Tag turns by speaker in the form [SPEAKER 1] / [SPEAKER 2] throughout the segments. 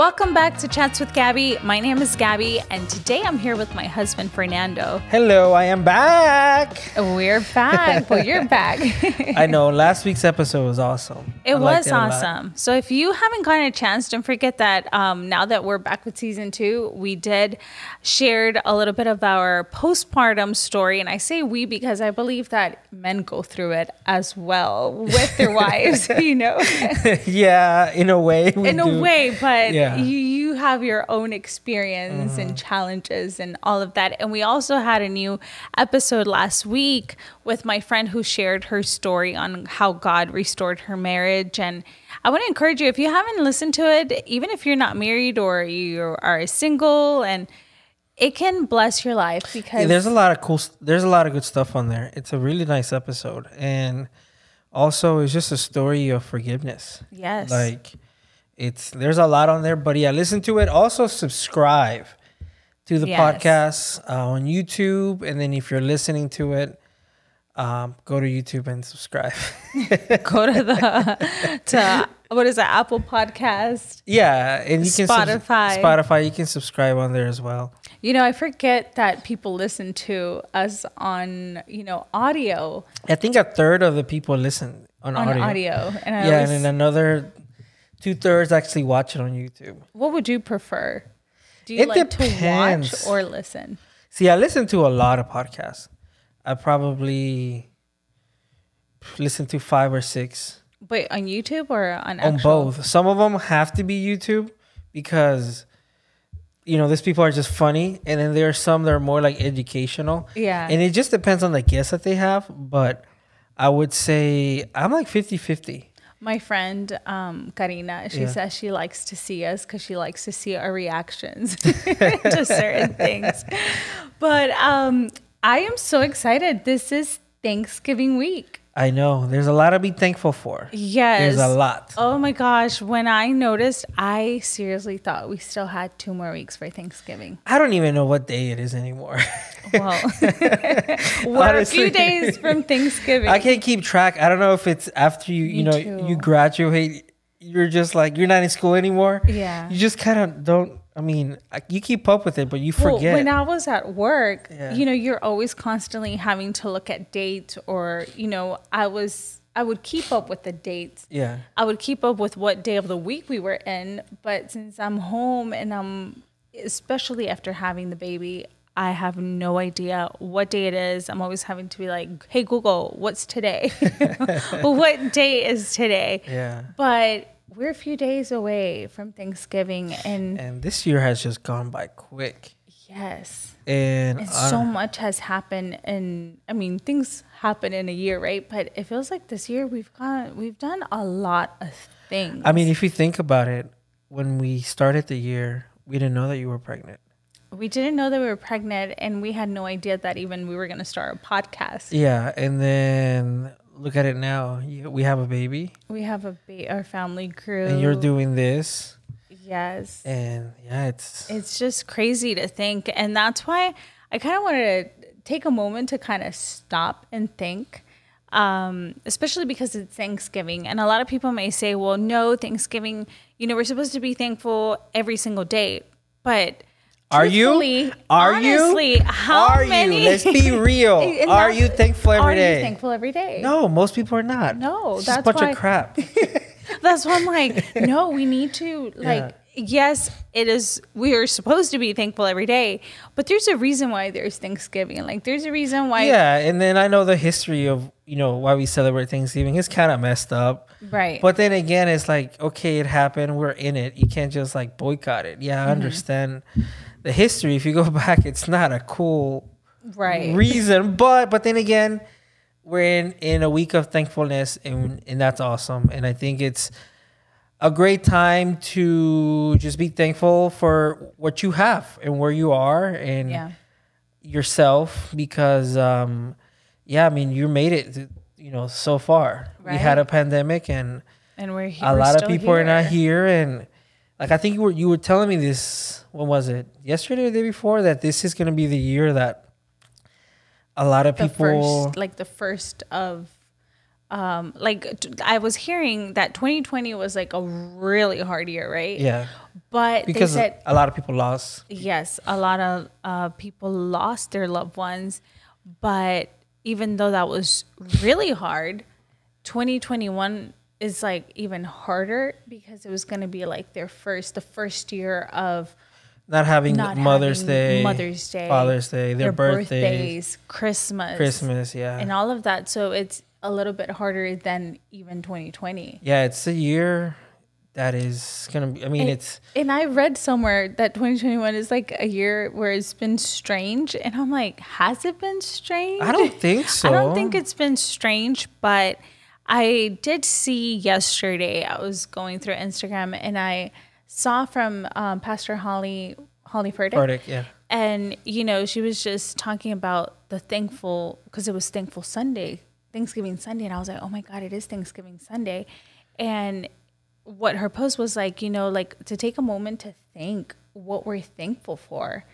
[SPEAKER 1] Welcome back to Chats with Gabby. My name is Gabby, and today I'm here with my husband, Fernando.
[SPEAKER 2] Hello, I am back.
[SPEAKER 1] We're back. well, you're back.
[SPEAKER 2] I know. Last week's episode was awesome.
[SPEAKER 1] It
[SPEAKER 2] I
[SPEAKER 1] was
[SPEAKER 2] lot.
[SPEAKER 1] awesome. So if you haven't gotten a chance, don't forget that um, now that we're back with season two, we did shared a little bit of our postpartum story, and I say we because I believe that men go through it as well with their wives. You know,
[SPEAKER 2] yeah, in a way.
[SPEAKER 1] in a way, but
[SPEAKER 2] Yeah. Mm-hmm.
[SPEAKER 1] you you have your own experience and challenges and all of that. And we also had a new episode last week with my friend who shared her story on how God restored her marriage and I want to encourage you if you haven't listened to it, even if you're not married or you are single and it can bless your life because
[SPEAKER 2] Yeah, there's a lot of cool. There's a lot of good stuff on there. It's a really nice episode, and also it's just a story of forgiveness.
[SPEAKER 1] yes.
[SPEAKER 2] Like it's there's a lot on there, but yeah, listen to it. Also subscribe to the
[SPEAKER 1] Yes.
[SPEAKER 2] podcast uh, on YouTube, and then if you're listening to it, um, go to YouTube and subscribe.
[SPEAKER 1] go to the to what is it, Apple Podcast.
[SPEAKER 2] yeah, and you can
[SPEAKER 1] Spotify.
[SPEAKER 2] Spotify, you can subscribe on there as well.
[SPEAKER 1] You know, I forget that people listen to us on, you know, audio
[SPEAKER 2] I think a third of the people listen on,
[SPEAKER 1] on
[SPEAKER 2] audio.
[SPEAKER 1] audio. And I
[SPEAKER 2] Yeah,
[SPEAKER 1] always,
[SPEAKER 2] and then another two thirds actually watch it on YouTube.
[SPEAKER 1] what would you prefer? Do you
[SPEAKER 2] It
[SPEAKER 1] like to watch or listen?
[SPEAKER 2] See, I listen to a lot of podcasts. I probably listen to five or six
[SPEAKER 1] Wait, on YouTube or on
[SPEAKER 2] on
[SPEAKER 1] actual?
[SPEAKER 2] both. Some of them have to be YouTube because you know these people are just funny, and then there are some that are more like educational.
[SPEAKER 1] Yeah.
[SPEAKER 2] and it just depends on the guests that they have. But I would say I'm like 50-50.
[SPEAKER 1] My friend um, Karina, she
[SPEAKER 2] Yeah.
[SPEAKER 1] says she likes to see us because she likes to see our reactions to certain things. But um, I am so excited. This is Thanksgiving week.
[SPEAKER 2] I know there's a lot to be thankful for.
[SPEAKER 1] Yes.
[SPEAKER 2] There's a lot.
[SPEAKER 1] Oh my gosh. When I noticed, I seriously thought we still had two more weeks for Thanksgiving.
[SPEAKER 2] I don't even know what day it is anymore.
[SPEAKER 1] Well, we're a few days from Thanksgiving.
[SPEAKER 2] I can't keep track. I don't know if it's after you, you know,
[SPEAKER 1] too.
[SPEAKER 2] you graduate, you're just like you're not in school anymore.
[SPEAKER 1] Yeah.
[SPEAKER 2] You just kind of don't. I mean, you keep up with it, but you
[SPEAKER 1] Well,
[SPEAKER 2] forget.
[SPEAKER 1] when I was at work,
[SPEAKER 2] Yeah.
[SPEAKER 1] you know, you're always constantly having to look at dates or, you know, I was, I would keep up with the dates.
[SPEAKER 2] yeah.
[SPEAKER 1] I would keep up with what day of the week we were in. But since I'm home and I'm, especially after having the baby, I have no idea what day it is. I'm always having to be like, hey, Google, what's today? what day is today?
[SPEAKER 2] Yeah.
[SPEAKER 1] But we're a few days away from Thanksgiving. And
[SPEAKER 2] And this year has just gone by quick.
[SPEAKER 1] yes.
[SPEAKER 2] And,
[SPEAKER 1] And
[SPEAKER 2] uh,
[SPEAKER 1] so much has happened and I mean things happen in a year, right? But it feels like this year we've got we've done a lot of things.
[SPEAKER 2] I mean, if you think about it, when we started the year, we didn't know that you were pregnant.
[SPEAKER 1] we didn't know that we were pregnant and we had no idea that even we were going to start a podcast.
[SPEAKER 2] Yeah. And then look at it now. We have a baby,
[SPEAKER 1] We have a ba- our family grew.
[SPEAKER 2] and you're doing this.
[SPEAKER 1] Yes.
[SPEAKER 2] And yeah, it's.
[SPEAKER 1] It's just crazy to think and that's why I kind of wanted to take a moment to kind of stop and think um, especially because it's Thanksgiving. And a lot of people may say, well, no, Thanksgiving, you know, we're supposed to be thankful every single day. But
[SPEAKER 2] Are you? Are
[SPEAKER 1] honestly,
[SPEAKER 2] you?
[SPEAKER 1] how
[SPEAKER 2] are
[SPEAKER 1] many?
[SPEAKER 2] you? Let's be real. Are you thankful every
[SPEAKER 1] are
[SPEAKER 2] day?
[SPEAKER 1] you thankful every day?
[SPEAKER 2] No, most people are not.
[SPEAKER 1] No,
[SPEAKER 2] It's just a
[SPEAKER 1] that's
[SPEAKER 2] bunch
[SPEAKER 1] why-
[SPEAKER 2] of crap.
[SPEAKER 1] That's why I'm like, no, we need to like. Yes, it is. We are supposed to be thankful every day, but there's a reason why there's Thanksgiving. Like, there's a reason why.
[SPEAKER 2] yeah, and then I know the history of you know why we celebrate Thanksgiving. It's kind of messed up.
[SPEAKER 1] Right.
[SPEAKER 2] But then again, it's like okay, it happened. We're in it. You can't just like boycott it. Yeah,
[SPEAKER 1] Mm-hmm.
[SPEAKER 2] I understand the history. If you go back, it's not a cool
[SPEAKER 1] right.
[SPEAKER 2] reason. But but then again, we're in in a week of thankfulness, and and that's awesome. And I think it's a great time to just be thankful for what you have and where you are and
[SPEAKER 1] yeah.
[SPEAKER 2] yourself because um yeah i mean you made it you know so far we had a pandemic and
[SPEAKER 1] And we're here.
[SPEAKER 2] a lot of people are not
[SPEAKER 1] here.
[SPEAKER 2] here and like i think you were you were telling me this when was it yesterday or the day before that this is going to be the year that a lot of
[SPEAKER 1] The
[SPEAKER 2] people
[SPEAKER 1] first, like the first of um like t- I was hearing that 2020 was like a really hard year, right?
[SPEAKER 2] Yeah,
[SPEAKER 1] But
[SPEAKER 2] because
[SPEAKER 1] they said
[SPEAKER 2] a lot of people lost.
[SPEAKER 1] yes, a lot of uh, people lost their loved ones, but even though that was really hard, 2021 is like even harder because it was going to be like their first, the first year of
[SPEAKER 2] Not having
[SPEAKER 1] not
[SPEAKER 2] Mother's
[SPEAKER 1] having
[SPEAKER 2] Day,
[SPEAKER 1] Mother's Day,
[SPEAKER 2] Father's Day, their, birthdays,
[SPEAKER 1] birthdays, Christmas,
[SPEAKER 2] Christmas. Yeah,
[SPEAKER 1] and all of that. So it's a little bit harder than even 2020.
[SPEAKER 2] yeah. It's a year that is gonna be. I mean, it's
[SPEAKER 1] And I read somewhere that 2021 is like a year where it's been strange. And I'm like, has it been strange?
[SPEAKER 2] I don't think so.
[SPEAKER 1] I don't think it's been strange, but I did see yesterday, I was going through Instagram and I saw from um, Pastor Holly, Holly Furtick.
[SPEAKER 2] Verdict, yeah.
[SPEAKER 1] And, you know, she was just talking about the thankful, because it was Thankful Sunday, Thanksgiving Sunday. And I was like, oh my God, it is Thanksgiving Sunday. And what her post was like, you know, like to take a moment to think what we're thankful for.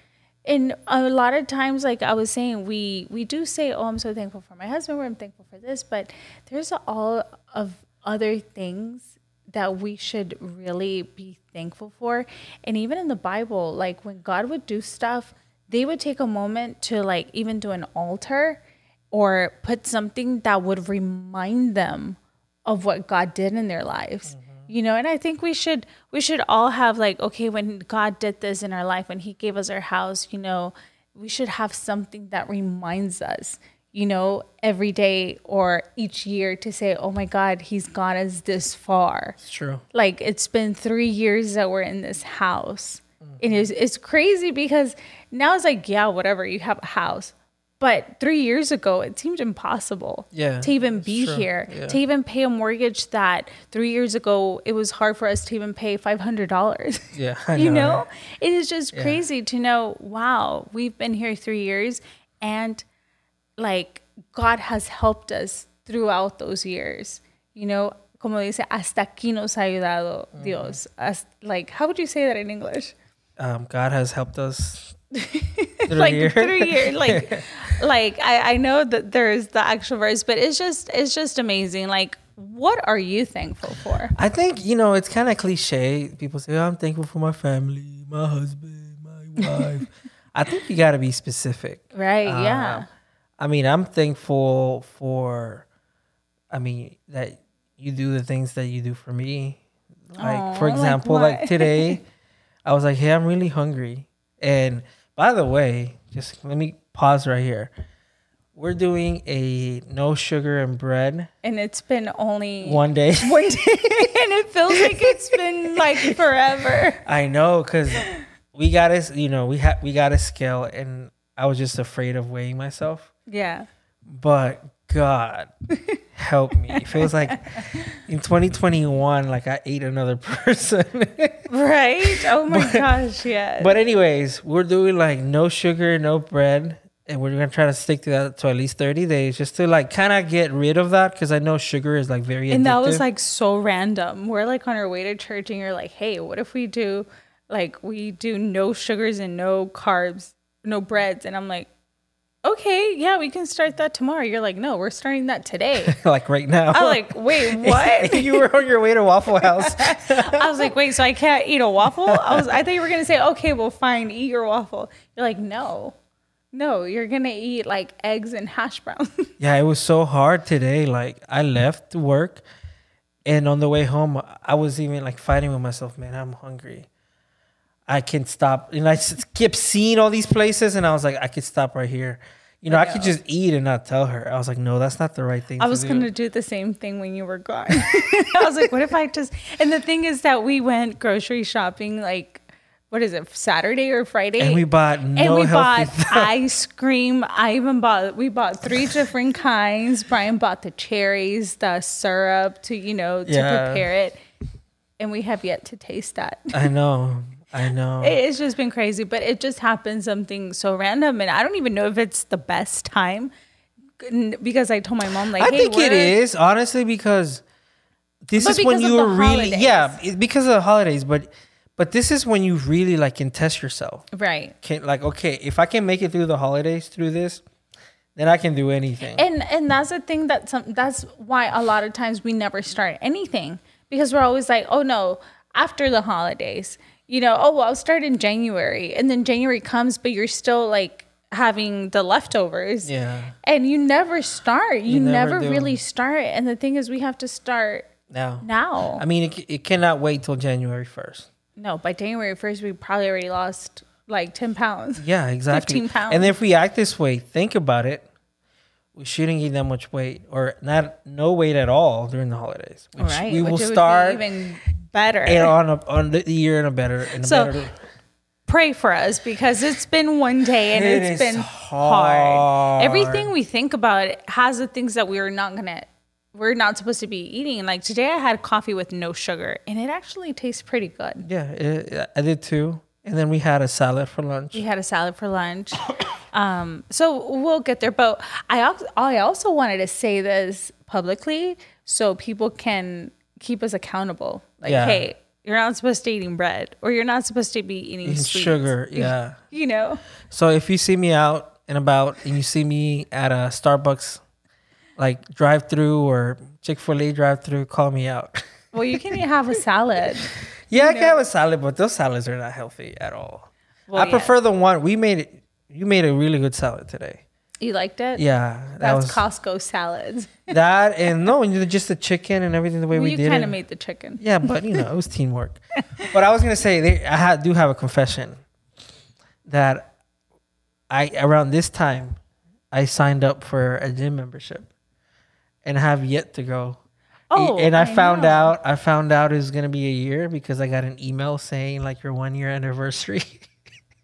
[SPEAKER 1] And a lot of times, like I was saying, we we do say, "Oh, I'm so thankful for my husband," or "I'm thankful for this," but there's all of other things that we should really be thankful for. And even in the Bible, like when God would do stuff, they would take a moment to like even do an altar or put something that would remind them of what God did in their lives. Mm. You know, and I think we should we should all have like okay, when God did this in our life, when he gave us our house, you know, we should have something that reminds us, you know, every day or each year to say, "Oh my God, he's got us this far."
[SPEAKER 2] It's true.
[SPEAKER 1] like it's been three years that we're in this house and mm-hmm. it's, it's crazy because now it's like yeah whatever you have a house but three years ago it seemed impossible
[SPEAKER 2] Yeah,
[SPEAKER 1] to even be
[SPEAKER 2] true.
[SPEAKER 1] here
[SPEAKER 2] Yeah.
[SPEAKER 1] to even pay a mortgage that three years ago it was hard for us to even pay $500
[SPEAKER 2] Yeah,
[SPEAKER 1] you
[SPEAKER 2] know,
[SPEAKER 1] it is just crazy to know wow we've been here three years and like God has helped us throughout those years. You know, como dice, hasta aquí nos ha ayudado Dios. As, like, how would you say that in English?
[SPEAKER 2] Um, God has helped us.
[SPEAKER 1] like
[SPEAKER 2] year.
[SPEAKER 1] through year, like, like I, I know that there's the actual verse, but it's just, it's just amazing. Like, what are you thankful for?
[SPEAKER 2] I think you know it's kind of cliche. People say, oh, "I'm thankful for my family, my husband, my wife." I think you got to be specific.
[SPEAKER 1] Right?
[SPEAKER 2] Um,
[SPEAKER 1] yeah.
[SPEAKER 2] I mean, I'm thankful for. I mean that you do the things that you do for me. Like for
[SPEAKER 1] Aw, like
[SPEAKER 2] example, like, today, I was like, "Hey, I'm really hungry." And by the way, just let me pause right here. We're doing a no sugar and bread
[SPEAKER 1] And it's been only
[SPEAKER 2] one day.
[SPEAKER 1] one day, and it feels like it's been like forever.
[SPEAKER 2] I know, cause we got to, you know, we had we got a scale, and I was just afraid of weighing myself.
[SPEAKER 1] Yeah.
[SPEAKER 2] But God, help me! It feels like in 2021, like I ate another person.
[SPEAKER 1] Right? Oh my gosh, yes.
[SPEAKER 2] but anyways, we're doing like no sugar, no bread, and we're gonna try to stick to that to at least 30 days, just to like kind of get rid of that, because I know sugar is like very.
[SPEAKER 1] and that was like so random. We're like on our way to church, and you're like, "Hey, what if we do like we do no sugars and no carbs, no breads?" And I'm like, "Okay, yeah, we can start that tomorrow." You're like, "No, we're starting that today."
[SPEAKER 2] like right now.
[SPEAKER 1] I'm like, "Wait, what?"
[SPEAKER 2] you were on your way to Waffle House.
[SPEAKER 1] I was like, "Wait, so I can't eat a waffle?" I was, I thought you were gonna say, "Okay, well, fine, eat your waffle." You're like, "No." No, you're gonna eat like eggs and hash browns.
[SPEAKER 2] Yeah, it was so hard today. Like I left work and on the way home I was even like fighting with myself, man, I'm hungry. I can stop. And I kept seeing all these places and I was like, I could stop right here. You know, I could just eat and not tell her. I was like, no, that's not the right thing
[SPEAKER 1] I
[SPEAKER 2] to
[SPEAKER 1] was
[SPEAKER 2] do.
[SPEAKER 1] gonna do the same thing when you were gone. I was like, what if I just? And the thing is that we went grocery shopping like, what is it, Saturday or Friday?
[SPEAKER 2] and we bought no
[SPEAKER 1] and we bought ice cream. I even bought. We bought three different kinds. Brian bought the cherries, the syrup to you know to
[SPEAKER 2] Yeah.
[SPEAKER 1] prepare it, and we have yet to taste that.
[SPEAKER 2] I know. I know.
[SPEAKER 1] It's just been crazy, but it just happened something so random, and I don't even know if it's the best time because I told my mom like,
[SPEAKER 2] I
[SPEAKER 1] hey,
[SPEAKER 2] think it is, honestly because this
[SPEAKER 1] But
[SPEAKER 2] is when
[SPEAKER 1] because of
[SPEAKER 2] you
[SPEAKER 1] the
[SPEAKER 2] really
[SPEAKER 1] holidays.
[SPEAKER 2] yeah because of the holidays but but this is when you really like can test yourself
[SPEAKER 1] right.
[SPEAKER 2] can like okay if i can make it through the holidays through this then I can do anything.
[SPEAKER 1] And and that's the thing that some that's why a lot of times we never start anything because we're always like, oh no, after the holidays, you know, oh well, I'll start in January, and then January comes, but you're still like having the leftovers.
[SPEAKER 2] yeah.
[SPEAKER 1] And you never start. You,
[SPEAKER 2] You
[SPEAKER 1] never,
[SPEAKER 2] never
[SPEAKER 1] really start. And the thing is, we have to start
[SPEAKER 2] Now.
[SPEAKER 1] now.
[SPEAKER 2] I mean, it, it cannot wait till January 1st.
[SPEAKER 1] no, by January first, we probably already lost like ten pounds.
[SPEAKER 2] Yeah, exactly.
[SPEAKER 1] 15 pounds.
[SPEAKER 2] And if we act this way, think about it. We shouldn't gain that much weight or not no weight at all during the holidays. Which
[SPEAKER 1] right.
[SPEAKER 2] we
[SPEAKER 1] which
[SPEAKER 2] will start
[SPEAKER 1] even better.
[SPEAKER 2] and on a, on the year in a better in a
[SPEAKER 1] So,
[SPEAKER 2] better
[SPEAKER 1] pray for us because it's been one day and
[SPEAKER 2] It
[SPEAKER 1] it's
[SPEAKER 2] is
[SPEAKER 1] been
[SPEAKER 2] hard.
[SPEAKER 1] hard. Everything we think about has the things that we're not gonna we're not supposed to be eating. Like today I had coffee with no sugar and it actually tastes pretty good.
[SPEAKER 2] Yeah, it, I did too. And then we had a salad for lunch.
[SPEAKER 1] We had a salad for lunch. Um, so we'll get there. But I I also wanted to say this publicly so people can keep us accountable. Like,
[SPEAKER 2] Yeah.
[SPEAKER 1] hey, you're not supposed to be eating bread or you're not supposed to be eating
[SPEAKER 2] sugar, yeah.
[SPEAKER 1] You know?
[SPEAKER 2] So if you see me out and about and you see me at a Starbucks like drive through or Chick fil A drive through, call me out.
[SPEAKER 1] Well, you can have a salad.
[SPEAKER 2] Yeah, I can have a salad, but those salads are not healthy at all.
[SPEAKER 1] Well,
[SPEAKER 2] I
[SPEAKER 1] yeah.
[SPEAKER 2] prefer the one we made it you made a really good salad today.
[SPEAKER 1] You liked it?
[SPEAKER 2] Yeah. That
[SPEAKER 1] That's
[SPEAKER 2] was
[SPEAKER 1] Costco salads.
[SPEAKER 2] that and no, you know, just the chicken and everything the way
[SPEAKER 1] Well,
[SPEAKER 2] we
[SPEAKER 1] you
[SPEAKER 2] did
[SPEAKER 1] kind of made the chicken.
[SPEAKER 2] Yeah, but you know, it was teamwork. but I was gonna say, they, I had, do have a confession that I around this time I signed up for a gym membership and have yet to go.
[SPEAKER 1] Oh,
[SPEAKER 2] and I,
[SPEAKER 1] I
[SPEAKER 2] found
[SPEAKER 1] know.
[SPEAKER 2] out I found out it was gonna be a year because I got an email saying like your one year anniversary.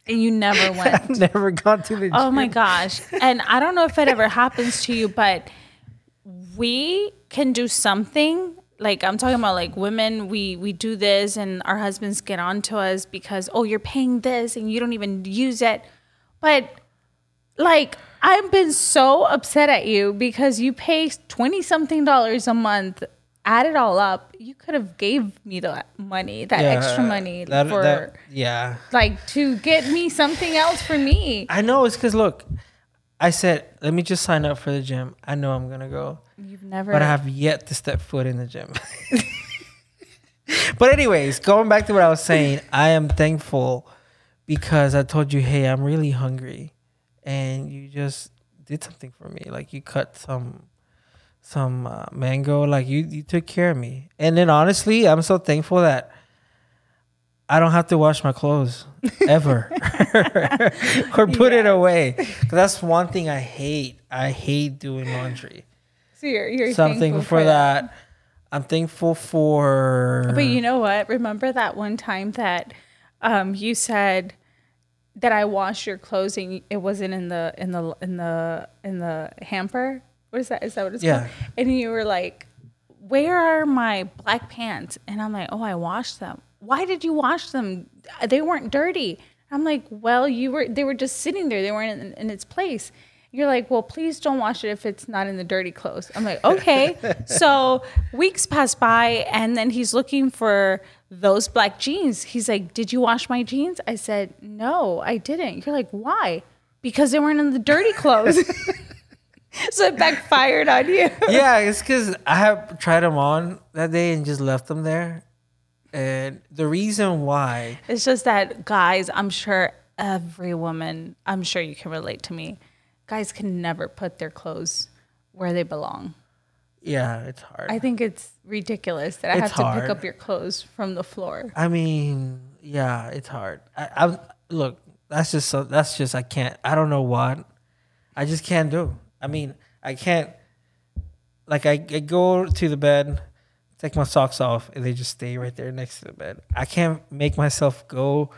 [SPEAKER 1] And you never went.
[SPEAKER 2] I've never gone to the gym.
[SPEAKER 1] Oh my gosh. And I don't know if it ever happens to you, but we can do something like I'm talking about like women we we do this and our husbands get on to us because oh you're paying this and you don't even use it. But like I've been so upset at you because you pay 20 something dollars a month add it all up you could have gave me that money that
[SPEAKER 2] Yeah,
[SPEAKER 1] extra money
[SPEAKER 2] that-
[SPEAKER 1] for
[SPEAKER 2] that- yeah.
[SPEAKER 1] like to get me something else for me
[SPEAKER 2] I know it's because look, I said let me just sign up for the gym. I know I'm gonna go.
[SPEAKER 1] you've never
[SPEAKER 2] but I have yet to step foot in the gym. but anyways, going back to what I was saying, I am thankful because I told you, hey, I'm really hungry, and you just did something for me. Like you cut some some uh, mango, like you you took care of me. And then honestly, I'm so thankful that. I don't have to wash my clothes ever or put it away. that's one thing I hate. I hate doing laundry.
[SPEAKER 1] So you're, you're
[SPEAKER 2] So I'm thankful
[SPEAKER 1] thankful
[SPEAKER 2] for that. I'm thankful for.
[SPEAKER 1] But you know what? Remember that one time that um, you said that I washed your clothes and it wasn't in the in the in the in the hamper. What is that? Is that what it's
[SPEAKER 2] Yeah.
[SPEAKER 1] called? And you were like, "Where are my black pants?" And I'm like, "Oh, I washed them. Why did you wash them? They weren't dirty." I'm like, "Well, you were. They were just sitting there. They weren't in, in its place." You're like, well, please don't wash it if it's not in the dirty clothes. I'm like, okay. so weeks pass by, and then he's looking for those black jeans. He's like, did you wash my jeans? I said, no, I didn't. You're like, why? Because they weren't in the dirty clothes. so it backfired on you.
[SPEAKER 2] yeah, it's because I have tried them on that day and just left them there. And the reason why,
[SPEAKER 1] It's just that guys, I'm sure every woman, I'm sure you can relate to me. Guys can never put their clothes where they belong.
[SPEAKER 2] yeah, it's hard.
[SPEAKER 1] I think it's ridiculous that I
[SPEAKER 2] It's
[SPEAKER 1] have to
[SPEAKER 2] hard.
[SPEAKER 1] pick up your clothes from the floor.
[SPEAKER 2] I mean, yeah, it's hard. I, I'm look. That's just so. That's just I can't. I don't know what. I just can't do. I mean, I can't. Like I, I go to the bed, take my socks off, and they just stay right there next to the bed. I can't make myself go,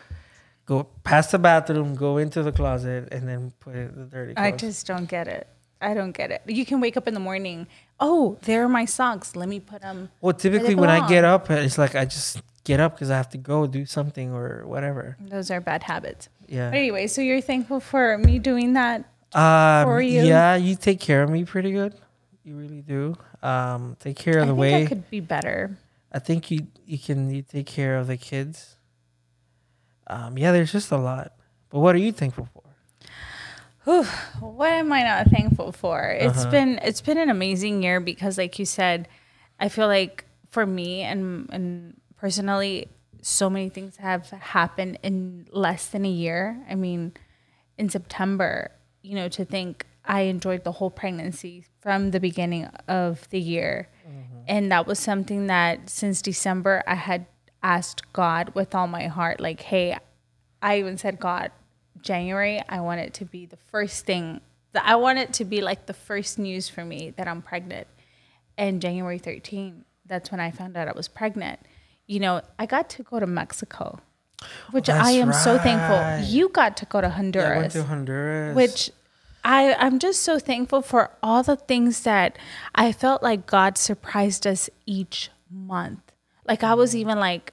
[SPEAKER 2] go past the bathroom, go into the closet, and then put it in the dirty.
[SPEAKER 1] I just don't get it. I don't get it. You can wake up in the morning. Oh, there are my socks. Let me put them.
[SPEAKER 2] well, typically when I get up, it's like I just get up because I have to go do something or whatever.
[SPEAKER 1] Those are bad habits.
[SPEAKER 2] Yeah.
[SPEAKER 1] But anyway, so you're thankful for me doing that.
[SPEAKER 2] Um,
[SPEAKER 1] for you?
[SPEAKER 2] Yeah, you take care of me pretty good. You really do. Um, take care of
[SPEAKER 1] I
[SPEAKER 2] the way.
[SPEAKER 1] I could be better.
[SPEAKER 2] I think you you can you take care of the kids. Um, yeah, there's just a lot. But what are you thankful for?
[SPEAKER 1] Whew, what am I not thankful for? It's
[SPEAKER 2] Uh-huh.
[SPEAKER 1] been it's been an amazing year because like you said, I feel like for me and and personally so many things have happened in less than a year. I mean, in September, you know, to think I enjoyed the whole pregnancy from the beginning of the year. Mm-hmm. And that was something that since December I had asked God with all my heart like, "Hey, I even said, God, January, I want it to be the first thing that I want it to be like the first news for me that I'm pregnant. And January 13, that's when I found out I was pregnant. You know, I got to go to Mexico, which I
[SPEAKER 2] That's
[SPEAKER 1] am so thankful. You got to go to Honduras.
[SPEAKER 2] Yeah, I went to Honduras.
[SPEAKER 1] which I, I'm just so thankful for all the things that I felt like God surprised us each month. Like I was even like,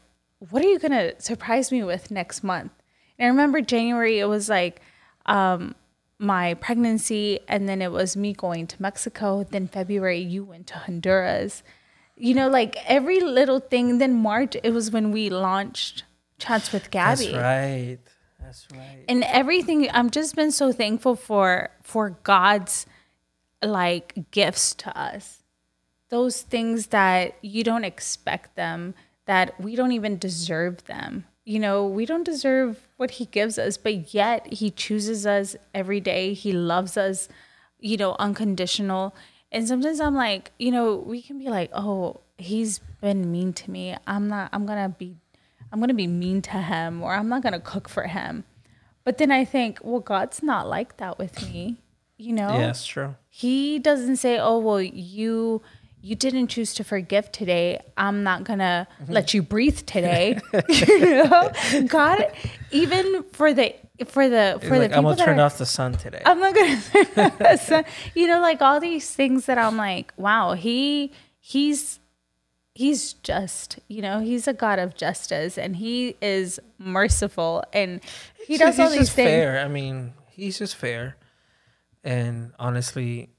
[SPEAKER 1] what are you gonna surprise me with next month? And I remember January, it was like um, my pregnancy, and then it was me going to Mexico. Then February, you went to Honduras. You know, like every little thing. Then March, it was when we launched Chats with Gabby.
[SPEAKER 2] That's right. That's right.
[SPEAKER 1] and everything i'm just been so thankful for for god's like gifts to us those things that you don't expect them that we don't even deserve them you know we don't deserve what he gives us but yet he chooses us every day he loves us you know unconditional and sometimes i'm like you know we can be like oh he's been mean to me i'm not i'm gonna be i'm gonna be mean to him or i'm not gonna cook for him but then i think well god's not like that with me you know
[SPEAKER 2] Yeah, true.
[SPEAKER 1] he doesn't say oh well you you didn't choose to forgive today i'm not gonna
[SPEAKER 2] Mm-hmm.
[SPEAKER 1] let you breathe today you know god even for the for the for the
[SPEAKER 2] like, I'm gonna
[SPEAKER 1] that
[SPEAKER 2] turn
[SPEAKER 1] are,
[SPEAKER 2] off the sun today.
[SPEAKER 1] i'm not gonna so, you know like all these things that i'm like wow he he's he's just you know he's a god of justice and he is merciful and he does all
[SPEAKER 2] he's
[SPEAKER 1] these
[SPEAKER 2] just
[SPEAKER 1] things
[SPEAKER 2] fair. I mean, he's just fair. And honestly,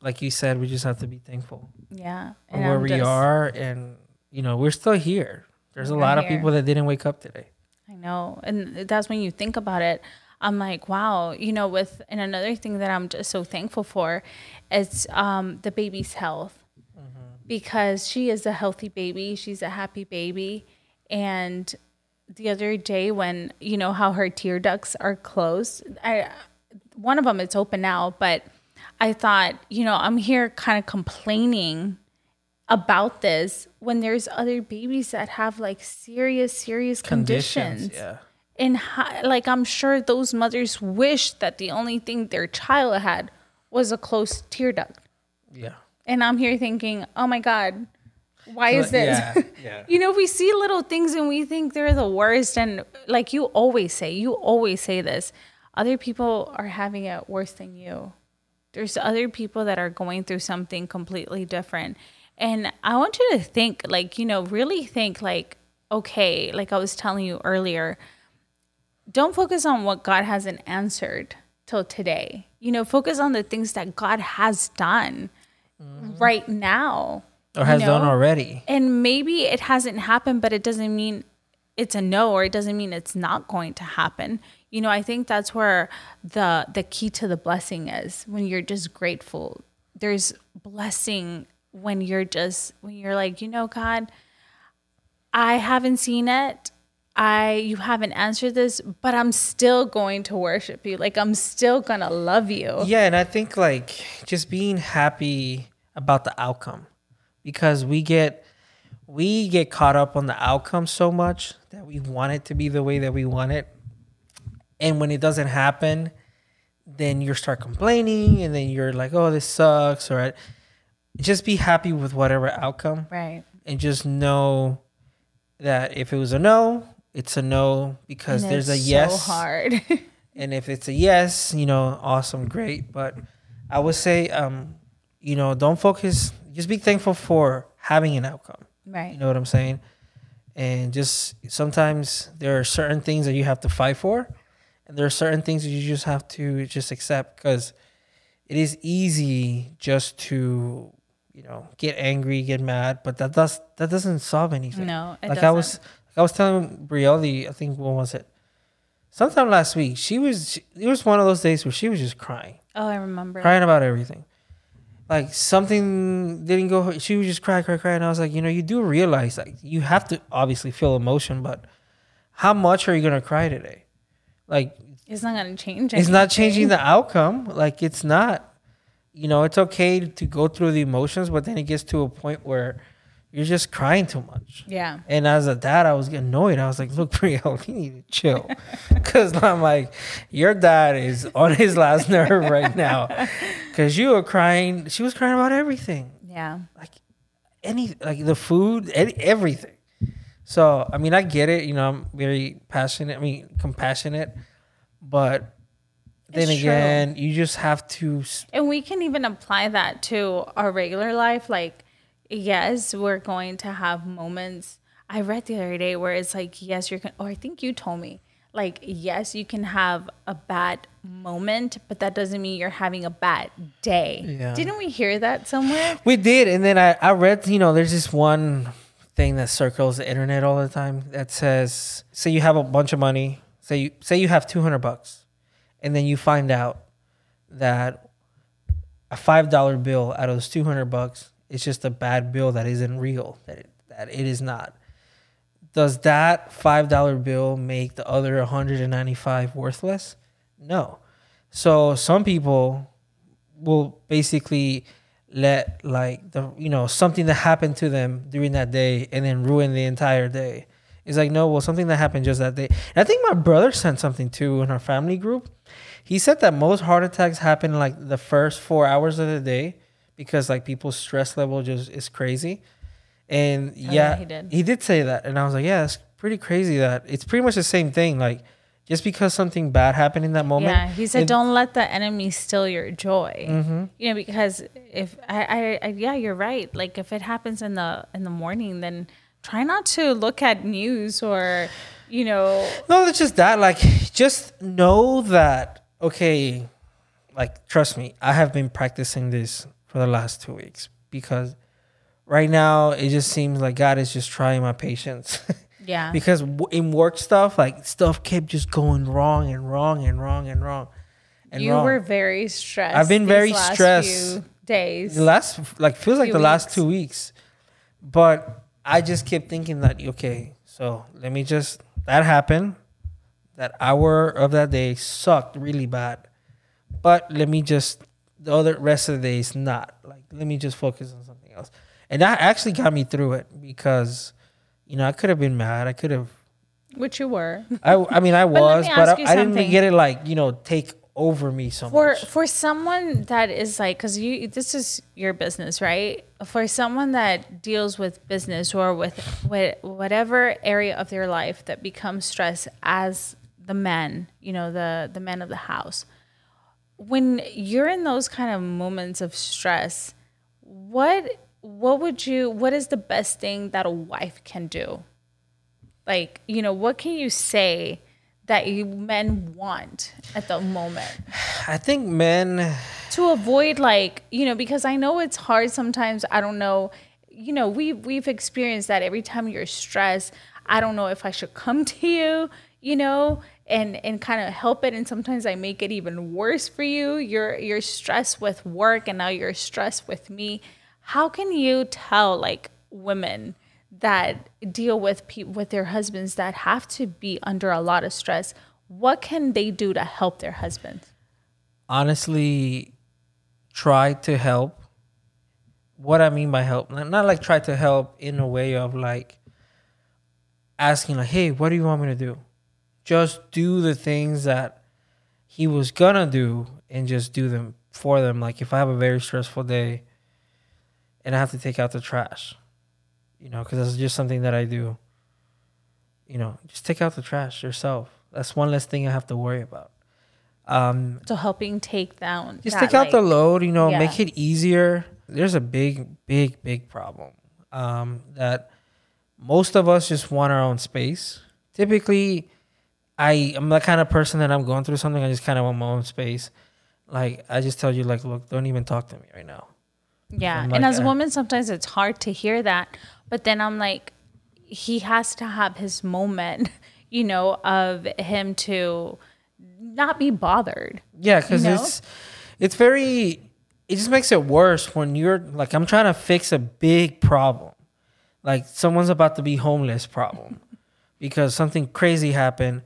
[SPEAKER 2] like you said, we just have to be thankful
[SPEAKER 1] yeah and
[SPEAKER 2] where
[SPEAKER 1] I'm
[SPEAKER 2] we
[SPEAKER 1] just-
[SPEAKER 2] are, and you know, we're still here. There's a lot of people that didn't wake up today.
[SPEAKER 1] I know. And that's when you think about it. I'm like, wow, you know, with and another thing that I'm just so thankful for is um, the baby's health. Because she is a healthy baby, she's a happy baby. And the other day when, you know, how her tear ducts are closed, I one of them it's open now, but I thought, you know, I'm here kind of complaining about this when there's other babies that have like serious, serious conditions.
[SPEAKER 2] Yeah.
[SPEAKER 1] And hi- like, I'm sure those mothers wish that the only thing their child had was a closed tear duct.
[SPEAKER 2] Yeah.
[SPEAKER 1] And I'm here thinking, oh my God, why is this?
[SPEAKER 2] Yeah. Yeah.
[SPEAKER 1] you know, we see little things and we think they're the worst. And like you always say, you always say this other people are having it worse than you. There's other people that are going through something completely different. And I want you to think, like, you know, really think, like, okay, like I was telling you earlier, don't focus on what God hasn't answered till today. You know, focus on the things that God has done Mm-hmm. right now.
[SPEAKER 2] Or has
[SPEAKER 1] you
[SPEAKER 2] done already.
[SPEAKER 1] And maybe it hasn't happened, but it doesn't mean it's a no or it doesn't mean it's not going to happen. You know, I think that's where the the key to the blessing is when you're just grateful. There's blessing when you're just when you're like, you know, God, I haven't seen it. I you haven't answered this, but I'm still going to worship you. Like I'm still going to love you.
[SPEAKER 2] Yeah, and I think like just being happy about the outcome because we get we get caught up on the outcome so much that we want it to be the way that we want it. And when it doesn't happen, then you start complaining and then you're like, "Oh, this sucks." Or just be happy with whatever outcome
[SPEAKER 1] Right.
[SPEAKER 2] and just know that if it was a no, it's a no because there's a
[SPEAKER 1] it's
[SPEAKER 2] yes.
[SPEAKER 1] So hard.
[SPEAKER 2] And if it's a yes, you know, awesome, great. But I would say, um, you know, don't focus. Just be thankful for having an outcome.
[SPEAKER 1] right.
[SPEAKER 2] You know what I'm saying? And just sometimes there are certain things that you have to fight for, and there are certain things that you just have to just accept because it is easy just to, you know, get angry, get mad, but that does that doesn't solve anything.
[SPEAKER 1] No,
[SPEAKER 2] like
[SPEAKER 1] doesn't.
[SPEAKER 2] I was, like I was telling Brielle, I think what was it? sometime last week, she was. It was one of those days where she was just crying,
[SPEAKER 1] Oh, I remember.
[SPEAKER 2] crying about everything. Like something didn't go. She was just crying, crying, crying. And I was like, you know, you do realize like you have to obviously feel emotion, but how much are you gonna cry today? Like
[SPEAKER 1] It's not gonna change.
[SPEAKER 2] it's not changing the outcome. Like it's not. You know, it's okay to go through the emotions, but then it gets to a point where you're just crying too much.
[SPEAKER 1] Yeah.
[SPEAKER 2] And as a dad, I was getting annoyed. I was like, "Look, Brielle, you need to chill," because I'm like, "Your dad is on his last nerve right now," because you were crying. She was crying about everything,
[SPEAKER 1] Yeah.
[SPEAKER 2] Like any like the food, any, everything. So I mean, I get it. You know, I'm very passionate. I mean, compassionate, but then
[SPEAKER 1] It's true.
[SPEAKER 2] again, you just have to.
[SPEAKER 1] And we can even apply that to our regular life. Like, yes, we're going to have moments. I read the other day where it's like, yes, you're going, or I think you told me, like, yes, you can have a bad moment, but that doesn't mean you're having a bad day.
[SPEAKER 2] Yeah.
[SPEAKER 1] Didn't we hear that somewhere?
[SPEAKER 2] We did, and then I, I read, you know, there's this one thing that circles the internet all the time that says, say you have a bunch of money, say you say you have two hundred bucks, and then you find out that a five dollar bill out of those two hundred bucks is just a bad bill that isn't real, that it, that it is not. Does that five dollar bill make the other one hundred and ninety five worthless? No. So some people will basically let like the you know something that happened to them during that day and then ruin the entire day. It's like no, well something that happened just that day. And I think my brother sent something too in our family group. He said that most heart attacks happen like the first four hours of the day because like people's stress level just is crazy. And
[SPEAKER 1] yeah,
[SPEAKER 2] yeah,
[SPEAKER 1] he did.
[SPEAKER 2] he did say that, and I was like, yeah, it's pretty crazy that it's pretty much the same thing. Like just because something bad happened in that moment,
[SPEAKER 1] Yeah, he said, "Don't let the enemy steal your joy."
[SPEAKER 2] Mhm.
[SPEAKER 1] You know, because if I, I, I, yeah, you're right. Like if it happens in the in the morning, then try not to look at news or, you know,
[SPEAKER 2] No, it's just that. Like, just know that, okay, like, trust me, I have been practicing this for the last two weeks because right now it just seems like God is just trying my patience.
[SPEAKER 1] yeah,
[SPEAKER 2] because in work stuff, like, stuff kept just going wrong and wrong and wrong and wrong. And
[SPEAKER 1] you
[SPEAKER 2] wrong.
[SPEAKER 1] were very stressed.
[SPEAKER 2] I've been very
[SPEAKER 1] last
[SPEAKER 2] stressed.
[SPEAKER 1] few days.
[SPEAKER 2] the last, like, feels like the last two weeks. But I just kept thinking that, okay, so let me just, that happened. That hour of that day sucked really bad. But let me just, the other rest of the day is not. Like, let me just focus on something else. And that actually got me through it because, you know, I could have been mad. I could have,
[SPEAKER 1] which you were.
[SPEAKER 2] I, I mean, I was,
[SPEAKER 1] me
[SPEAKER 2] but I, I didn't get it like, you know, take over me so
[SPEAKER 1] for
[SPEAKER 2] much.
[SPEAKER 1] for someone that is like because you this is your business right for someone that deals with business or with, with whatever area of their life that becomes stress as the men you know the the men of the house when you're in those kind of moments of stress what what would you what is the best thing that a wife can do? Like you know what can you say that you men want at the moment?
[SPEAKER 2] I think men,
[SPEAKER 1] to avoid like you know because i know it's hard sometimes. I don't know. You know we we've experienced that every time you're stressed i don't know if i should come to you you know and and kind of help it and sometimes i make it even worse for you you're you're stressed with work and now you're stressed with me how can you tell like women that deal with pe- with their husbands that have to be under a lot of stress what can they do to help their husbands
[SPEAKER 2] honestly try to help. What I mean by help, not like try to help in a way of like asking like, "Hey, what do you want me to do?" Just do the things that he was gonna do and just do them for them. Like if I have a very stressful day and I have to take out the trash, you know, because that's just something that I do. You know, just take out the trash yourself. That's one less thing I have to worry about. Um,
[SPEAKER 1] So helping take down.
[SPEAKER 2] just
[SPEAKER 1] that,
[SPEAKER 2] take out the load, you know,
[SPEAKER 1] yeah.
[SPEAKER 2] make it easier. There's a big, big, big problem um, that most of us just want our own space. Typically, I I'm the kind of person that I'm going through something. I just kind of want my own space. Like I just tell you, like, look, don't even talk to me right now.
[SPEAKER 1] Yeah,
[SPEAKER 2] I'm
[SPEAKER 1] and as a
[SPEAKER 2] uh,
[SPEAKER 1] woman, sometimes it's hard to hear that. But then I'm like, he has to have his moment. you know, of him to not be bothered.
[SPEAKER 2] Yeah, because
[SPEAKER 1] You know?
[SPEAKER 2] it's it's very it just makes it worse when you're like I'm trying to fix a big problem. Like someone's about to be homeless problem because something crazy happened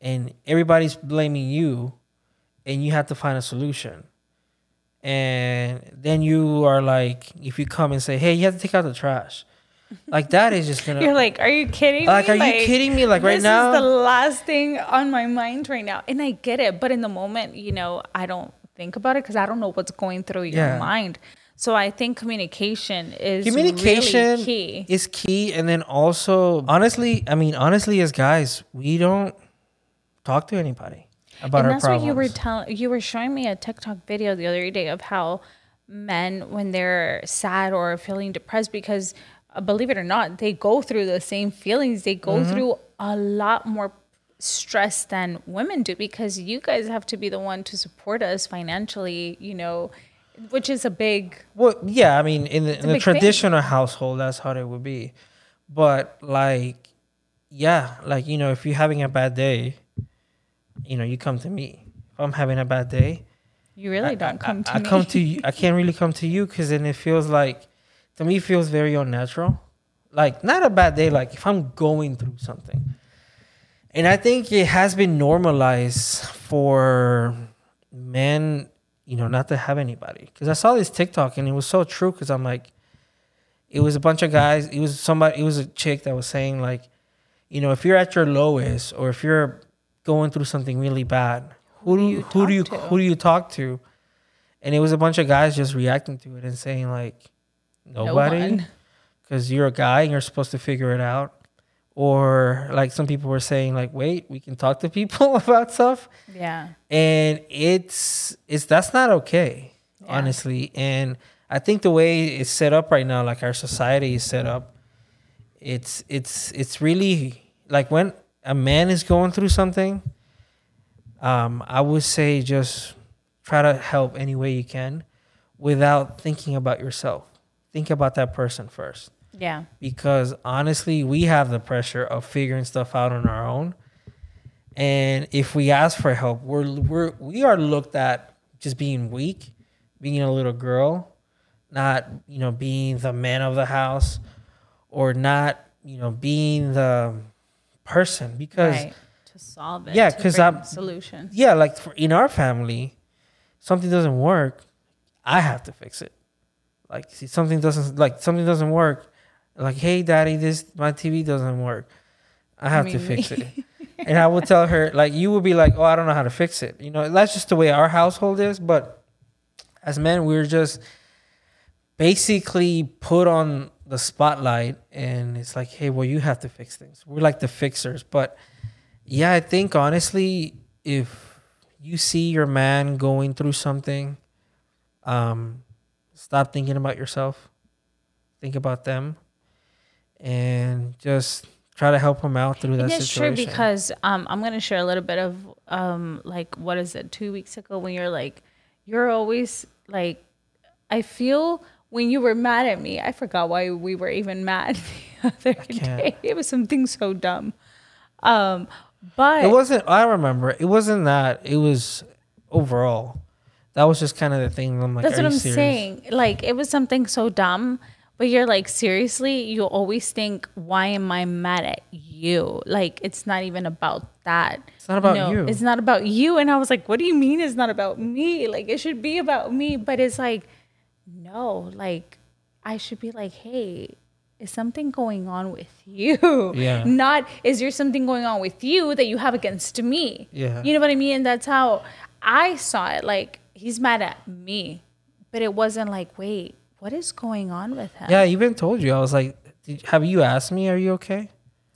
[SPEAKER 2] and everybody's blaming you and you have to find a solution. And then you are like if you come and say, "Hey, you have to take out the trash." Like that is just gonna
[SPEAKER 1] You're like, are you kidding me?
[SPEAKER 2] Like,
[SPEAKER 1] me?
[SPEAKER 2] are you kidding me? Like, right
[SPEAKER 1] this
[SPEAKER 2] now-
[SPEAKER 1] is the last thing on my mind right now, and I get it. But in the moment, you know, I don't think about it because I don't know what's going through your
[SPEAKER 2] Yeah.
[SPEAKER 1] mind. So I think communication is
[SPEAKER 2] communication
[SPEAKER 1] really key.
[SPEAKER 2] is key and then also honestly i mean honestly as guys we don't talk to anybody about
[SPEAKER 1] and
[SPEAKER 2] our
[SPEAKER 1] that's
[SPEAKER 2] problems
[SPEAKER 1] what you were telling. You were showing me a TikTok video the other day of how men, when they're sad or feeling depressed, because uh, believe it or not, they go through the same feelings. They go
[SPEAKER 2] Mm-hmm.
[SPEAKER 1] through a lot more stress than women do because you guys have to be the one to support us financially. You know, which is a big
[SPEAKER 2] well yeah i mean in the, in the
[SPEAKER 1] big thing.
[SPEAKER 2] traditional household that's how it would be but like yeah like you know if you're having a bad day you know you come to me if i'm having a bad day
[SPEAKER 1] You really don't come to
[SPEAKER 2] I,
[SPEAKER 1] me.
[SPEAKER 2] I come to you. I can't really come to you because then it feels like, to me, it feels very unnatural. Like not a bad day. Like if I'm going through something, and I think it has been normalized for men, you know, not to have anybody. Because I saw this TikTok and it was so true. Because I'm like, it was a bunch of guys. It was somebody. It was a chick that was saying like, you know, if you're at your lowest or if you're going through something really bad, who do you who do you
[SPEAKER 1] talk to?
[SPEAKER 2] who do you talk to? And it was a bunch of guys just reacting to it and saying like, nobody, because you're a guy and you're supposed to figure it out. Or like some people were saying like, wait, we can talk to people about stuff,
[SPEAKER 1] Yeah.
[SPEAKER 2] and it's it's that's not okay,
[SPEAKER 1] Yeah.
[SPEAKER 2] honestly. And I think the way it's set up right now, like our society is set up, it's it's it's really like when a man is going through something, um, I would say just try to help any way you can without thinking about yourself. Think about that person first.
[SPEAKER 1] Yeah.
[SPEAKER 2] Because honestly, we have the pressure of figuring stuff out on our own. And if we ask for help, we're we're we are looked at just being weak, being a little girl, not, you know, being the man of the house or not, you know, being the person because
[SPEAKER 1] Right. To solve it.
[SPEAKER 2] Yeah,
[SPEAKER 1] because
[SPEAKER 2] I'm-
[SPEAKER 1] solution.
[SPEAKER 2] yeah, like for, in our family, something doesn't work, I have to fix it. Like, see, something doesn't like something doesn't work. Like, hey, daddy, this my TV doesn't work. I have to
[SPEAKER 1] mean,
[SPEAKER 2] fix it. and I would tell her, like, you will be like, oh, I don't know how to fix it. You know, that's just the way our household is. But as men, we're just basically put on the spotlight, and it's like, hey, well, you have to fix things. We're like the fixers, but yeah, I think honestly, if you see your man going through something, um, stop thinking about yourself. Think about them, and just try to help him out through that
[SPEAKER 1] it's
[SPEAKER 2] situation.
[SPEAKER 1] true because um, I'm gonna share a little bit of um, like what is it? Two weeks ago, when you're like, you're always like, I feel when you were mad at me. I forgot why we were even mad the other day. It was something so dumb. Um, but
[SPEAKER 2] it wasn't. I remember. It wasn't that. It was overall. That was just kind of the thing. I'm like,
[SPEAKER 1] That's what I'm
[SPEAKER 2] serious?
[SPEAKER 1] saying. Like it was something so dumb, but you're like, seriously, you always think, why am I mad at you? Like it's not even about that.
[SPEAKER 2] It's not about you.
[SPEAKER 1] It's not about you. And I was like, what do you mean it's not about me? Like it should be about me. But it's like, no, like I should be like, hey, is something going on with you?
[SPEAKER 2] Yeah.
[SPEAKER 1] Not is there something going on with you that you have against me?
[SPEAKER 2] Yeah.
[SPEAKER 1] You know what I mean? And that's how I saw it. Like he's mad at me, but it wasn't like, wait, what is going on with him?
[SPEAKER 2] Yeah, I even told you. I was like, Did, have you asked me? Are you okay?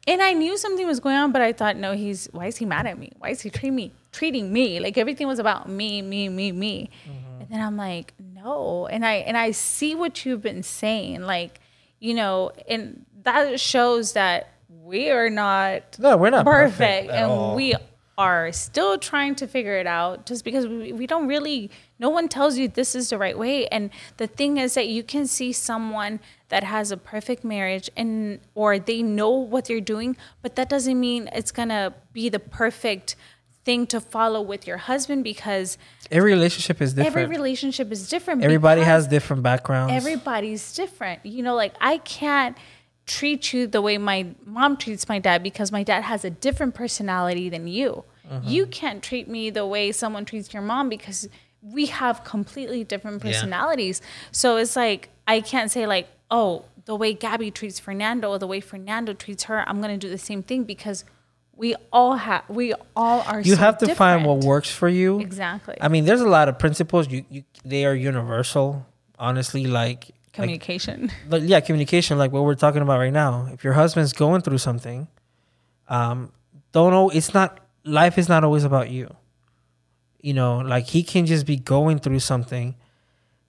[SPEAKER 1] And I knew something was going on, but I thought, no, he's why is he mad at me? Why is he treating me treating me like everything was about me, me, me, me? Mm-hmm. And then I'm like, no. And I and I see what you've been saying, like, you know, and that shows that we are not
[SPEAKER 2] No, we're not perfect,
[SPEAKER 1] perfect, and
[SPEAKER 2] all.
[SPEAKER 1] we are still trying to figure it out just because we, we don't really no one tells you this is the right way and the thing is that you can see someone that has a perfect marriage and or they know what they're doing but that doesn't mean it's gonna be the perfect thing to follow with your husband because
[SPEAKER 2] Every relationship is different.
[SPEAKER 1] every relationship is different
[SPEAKER 2] Everybody has different backgrounds.
[SPEAKER 1] everybody's different. You know, like I can't treat you the way my mom treats my dad because my dad has a different personality than you.
[SPEAKER 2] Mm-hmm.
[SPEAKER 1] You can't treat me the way someone treats your mom because we have completely different
[SPEAKER 2] Yeah.
[SPEAKER 1] personalities. So it's like I can't say like, "Oh, the way Gabby treats Fernando or the way Fernando treats her, I'm going to do the same thing because we all have we all are
[SPEAKER 2] you
[SPEAKER 1] so
[SPEAKER 2] have to find what works for you.
[SPEAKER 1] Exactly.
[SPEAKER 2] I mean, there's a lot of principles. You, you they are universal. Honestly, like like
[SPEAKER 1] Communication.
[SPEAKER 2] like yeah, communication, like what we're talking about right now. If your husband's going through something, um, don't know. It's not life is not always about you. You know, like he can just be going through something,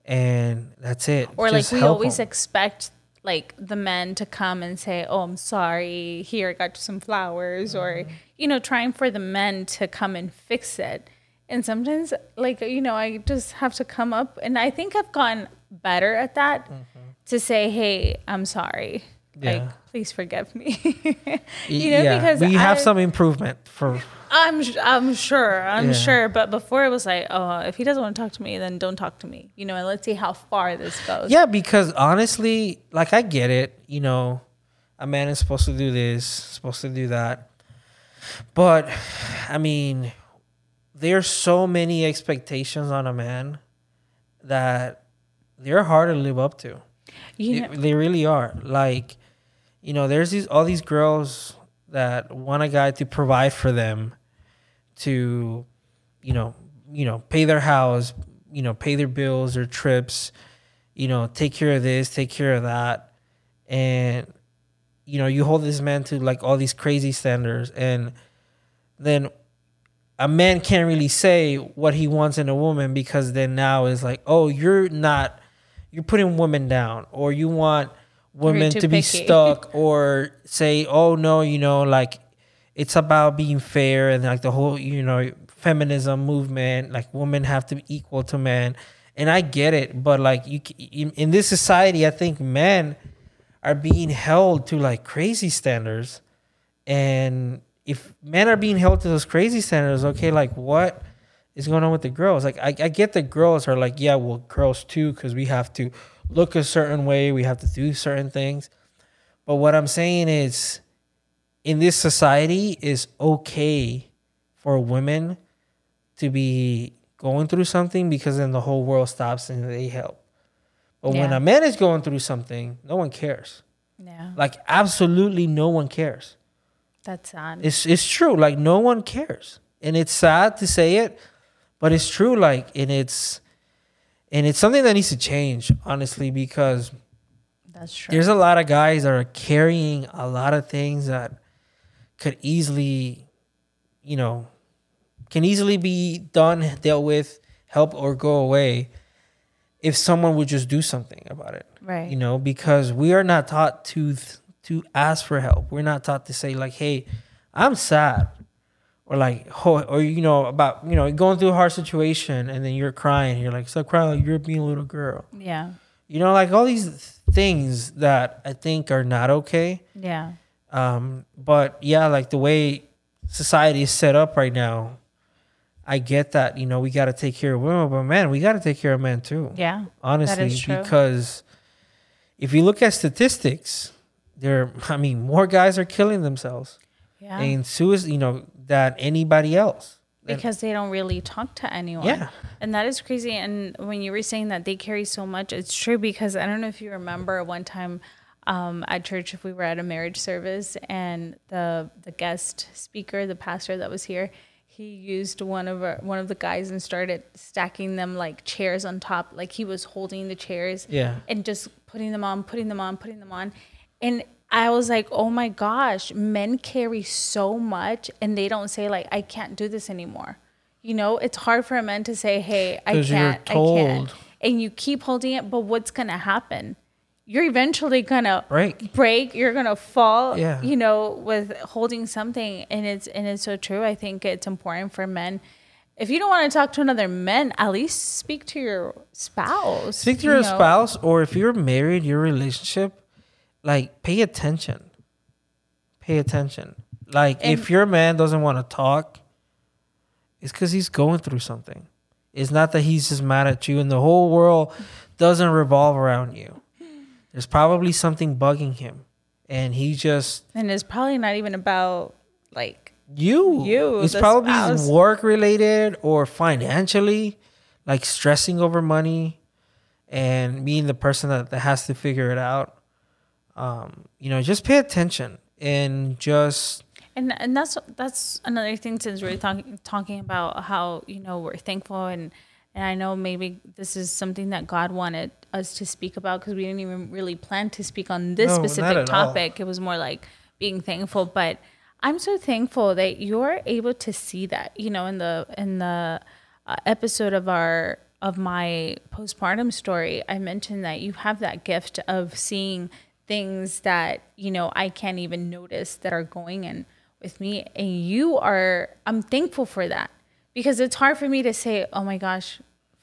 [SPEAKER 2] and that's it.
[SPEAKER 1] or like
[SPEAKER 2] Just
[SPEAKER 1] we always
[SPEAKER 2] him.
[SPEAKER 1] expect like the men to come and say oh i'm sorry here i got you some flowers or
[SPEAKER 2] Mm-hmm.
[SPEAKER 1] you know trying for the men to come and fix it and sometimes like you know i just have to come up and i think i've gotten better at that to say hey i'm sorry
[SPEAKER 2] Mm-hmm. Yeah.
[SPEAKER 1] like please forgive me you know
[SPEAKER 2] yeah,
[SPEAKER 1] because
[SPEAKER 2] we have
[SPEAKER 1] I-
[SPEAKER 2] some improvement for
[SPEAKER 1] I'm I'm sure. I'm
[SPEAKER 2] Yeah.
[SPEAKER 1] sure. But before it was like, oh, if he doesn't want to talk to me, then don't talk to me. You know, and let's see how far this goes.
[SPEAKER 2] Yeah, because honestly, like I get it. You know, a man is supposed to do this, supposed to do that. But I mean, there's so many expectations on a man that they're hard to live up to.
[SPEAKER 1] You
[SPEAKER 2] They-
[SPEAKER 1] know,
[SPEAKER 2] they really are. Like, you know, there's these all these girls that want a guy to provide for them, to, you know, you know, pay their house, you know, pay their bills, their trips, you know, take care of this, take care of that, and you know, you hold this man to like all these crazy standards, and then a man can't really say what he wants in a woman because then now it's like, oh, you're not, you're putting women down, or you want women to be stuck, or say, oh no, you know, like it's about being fair and like the whole, you know, feminism movement, like women have to be equal to men, and I get it, but like you, in, this society, I think men are being held to like crazy standards and if men are being held to those crazy standards, okay, like what is going on with the girls? Like, I, I get the girls are like, yeah, well, girls too, because we have to look a certain way, we have to do certain things. But what I'm saying is, in this society, is okay for women to be going through something because then the whole world stops and they help. But when a man is going through something, no one cares.
[SPEAKER 1] yeah,
[SPEAKER 2] Like absolutely no one cares.
[SPEAKER 1] that's sad.
[SPEAKER 2] It's it's true. Like no one cares, and it's sad to say it, but it's true. Like and it's and it's something that needs to change, honestly, because
[SPEAKER 1] That's true.
[SPEAKER 2] there's a lot of guys that are carrying a lot of things that could easily, you know, can easily be done, dealt with, help or go away if someone would just do something about it
[SPEAKER 1] right.
[SPEAKER 2] you know because we are not taught to to ask for help we're not taught to say like hey i'm sad or like oh, or you know about you know going through a hard situation and then you're crying you're like stop crying like you're being a little girl
[SPEAKER 1] yeah.
[SPEAKER 2] you know like all these things that i think are not okay
[SPEAKER 1] Yeah.
[SPEAKER 2] Um but yeah like the way society is set up right now i get that you know we got to take care of women but man we got to take care of men too
[SPEAKER 1] Yeah.
[SPEAKER 2] honestly because if you look at statistics there i mean more guys are killing themselves
[SPEAKER 1] Yeah.
[SPEAKER 2] and suicide you know than anybody else And-
[SPEAKER 1] because they don't really talk to anyone.
[SPEAKER 2] Yeah.
[SPEAKER 1] And that is crazy. And when you were saying that they carry so much, it's true because I don't know if you remember one time um, at church, if we were at a marriage service and the the guest speaker, the pastor that was here, he used one of our, one of the guys and started stacking them like chairs on top, like he was holding the chairs
[SPEAKER 2] yeah
[SPEAKER 1] and just putting them on, putting them on, putting them on. And I was like, oh my gosh, men carry so much and they don't say, like, I can't do this anymore. You know, it's hard for a man to say, hey, I can't, I can't. And you keep holding it, but what's going to happen? You're eventually gonna
[SPEAKER 2] Break.
[SPEAKER 1] break you're gonna fall
[SPEAKER 2] Yeah.
[SPEAKER 1] you know with holding something and it's and it's so true i think it's important for men if you don't want to talk to another man at least speak to your spouse
[SPEAKER 2] Speak to
[SPEAKER 1] you
[SPEAKER 2] your
[SPEAKER 1] know?
[SPEAKER 2] spouse, or if you're married, your relationship, like pay attention. Pay attention. Like
[SPEAKER 1] And-
[SPEAKER 2] if your man doesn't want to talk, it's because he's going through something. It's not that he's just mad at you, and the whole world doesn't revolve around you. There's probably something bugging him, and he just
[SPEAKER 1] and it's probably not even about like
[SPEAKER 2] you.
[SPEAKER 1] You,
[SPEAKER 2] It's probably
[SPEAKER 1] spouse.
[SPEAKER 2] work related or financially, like stressing over money and being the person that, that has to figure it out. Um, you know, just pay attention and just
[SPEAKER 1] and and that's that's another thing since we're talking talking about how you know we're thankful and and I know maybe this is something that God wanted us to speak about because we didn't even really plan to speak on this
[SPEAKER 2] No,
[SPEAKER 1] specific
[SPEAKER 2] at all.
[SPEAKER 1] topic. It was more like being thankful, but I'm so thankful that you're able to see that. You know, in the in the uh, episode of our of my postpartum story, I mentioned that you have that gift of seeing things that you know I can't even notice that are going in with me, and you are. I'm thankful for that because it's hard for me to say, "Oh my gosh,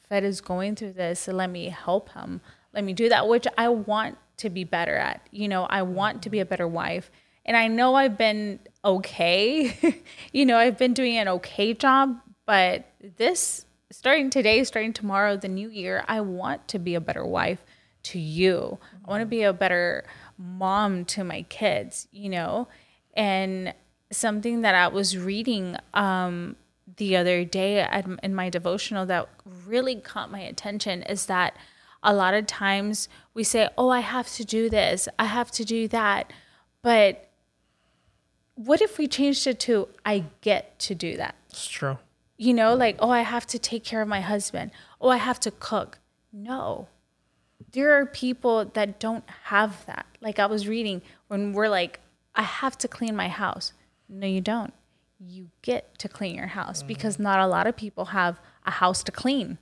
[SPEAKER 1] Fed is going through this, so let me help him. Let me do that," which I want to be better at. You know, I want to be a better wife. And I know I've been okay. you know, I've been doing an okay job, but this starting today, starting tomorrow, the new year, I want to be a better wife to you. I want to be a better mom to my kids, you know? And something that I was reading um, the other day at, in my devotional that really caught my attention is that a lot of times we say, Oh, I have to do this, I have to do that. But what if we changed it to, I get to do that?
[SPEAKER 2] it's true.
[SPEAKER 1] You know, like, oh, I have to take care of my husband. Oh, I have to cook. No. There are people that don't have that. Like I was reading when we're like, I have to clean my house. No, you don't. You get to clean your house because not a lot of people have a house to clean.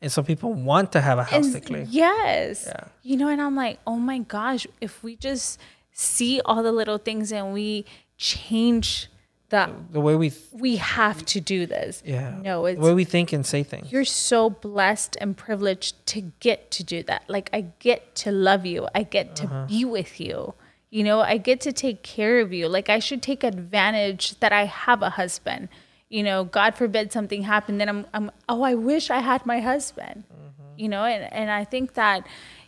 [SPEAKER 2] And so people want to have a house to clean.
[SPEAKER 1] Yes.
[SPEAKER 2] Yeah.
[SPEAKER 1] You know, and I'm like, oh my gosh, if we just see all the little things and we change the
[SPEAKER 2] The way we, th-
[SPEAKER 1] we have to do this.
[SPEAKER 2] yeah,
[SPEAKER 1] No, it's
[SPEAKER 2] the way we think and say things.
[SPEAKER 1] you're so blessed and privileged to get to do that. Like I get to love you. I get to
[SPEAKER 2] Uh-huh.
[SPEAKER 1] be with you. You know, I get to take care of you. Like I should take advantage that I have a husband. You know, God forbid something happened, then I'm I'm oh, I wish I had my husband.
[SPEAKER 2] Mm-hmm.
[SPEAKER 1] You know, and, and I think that,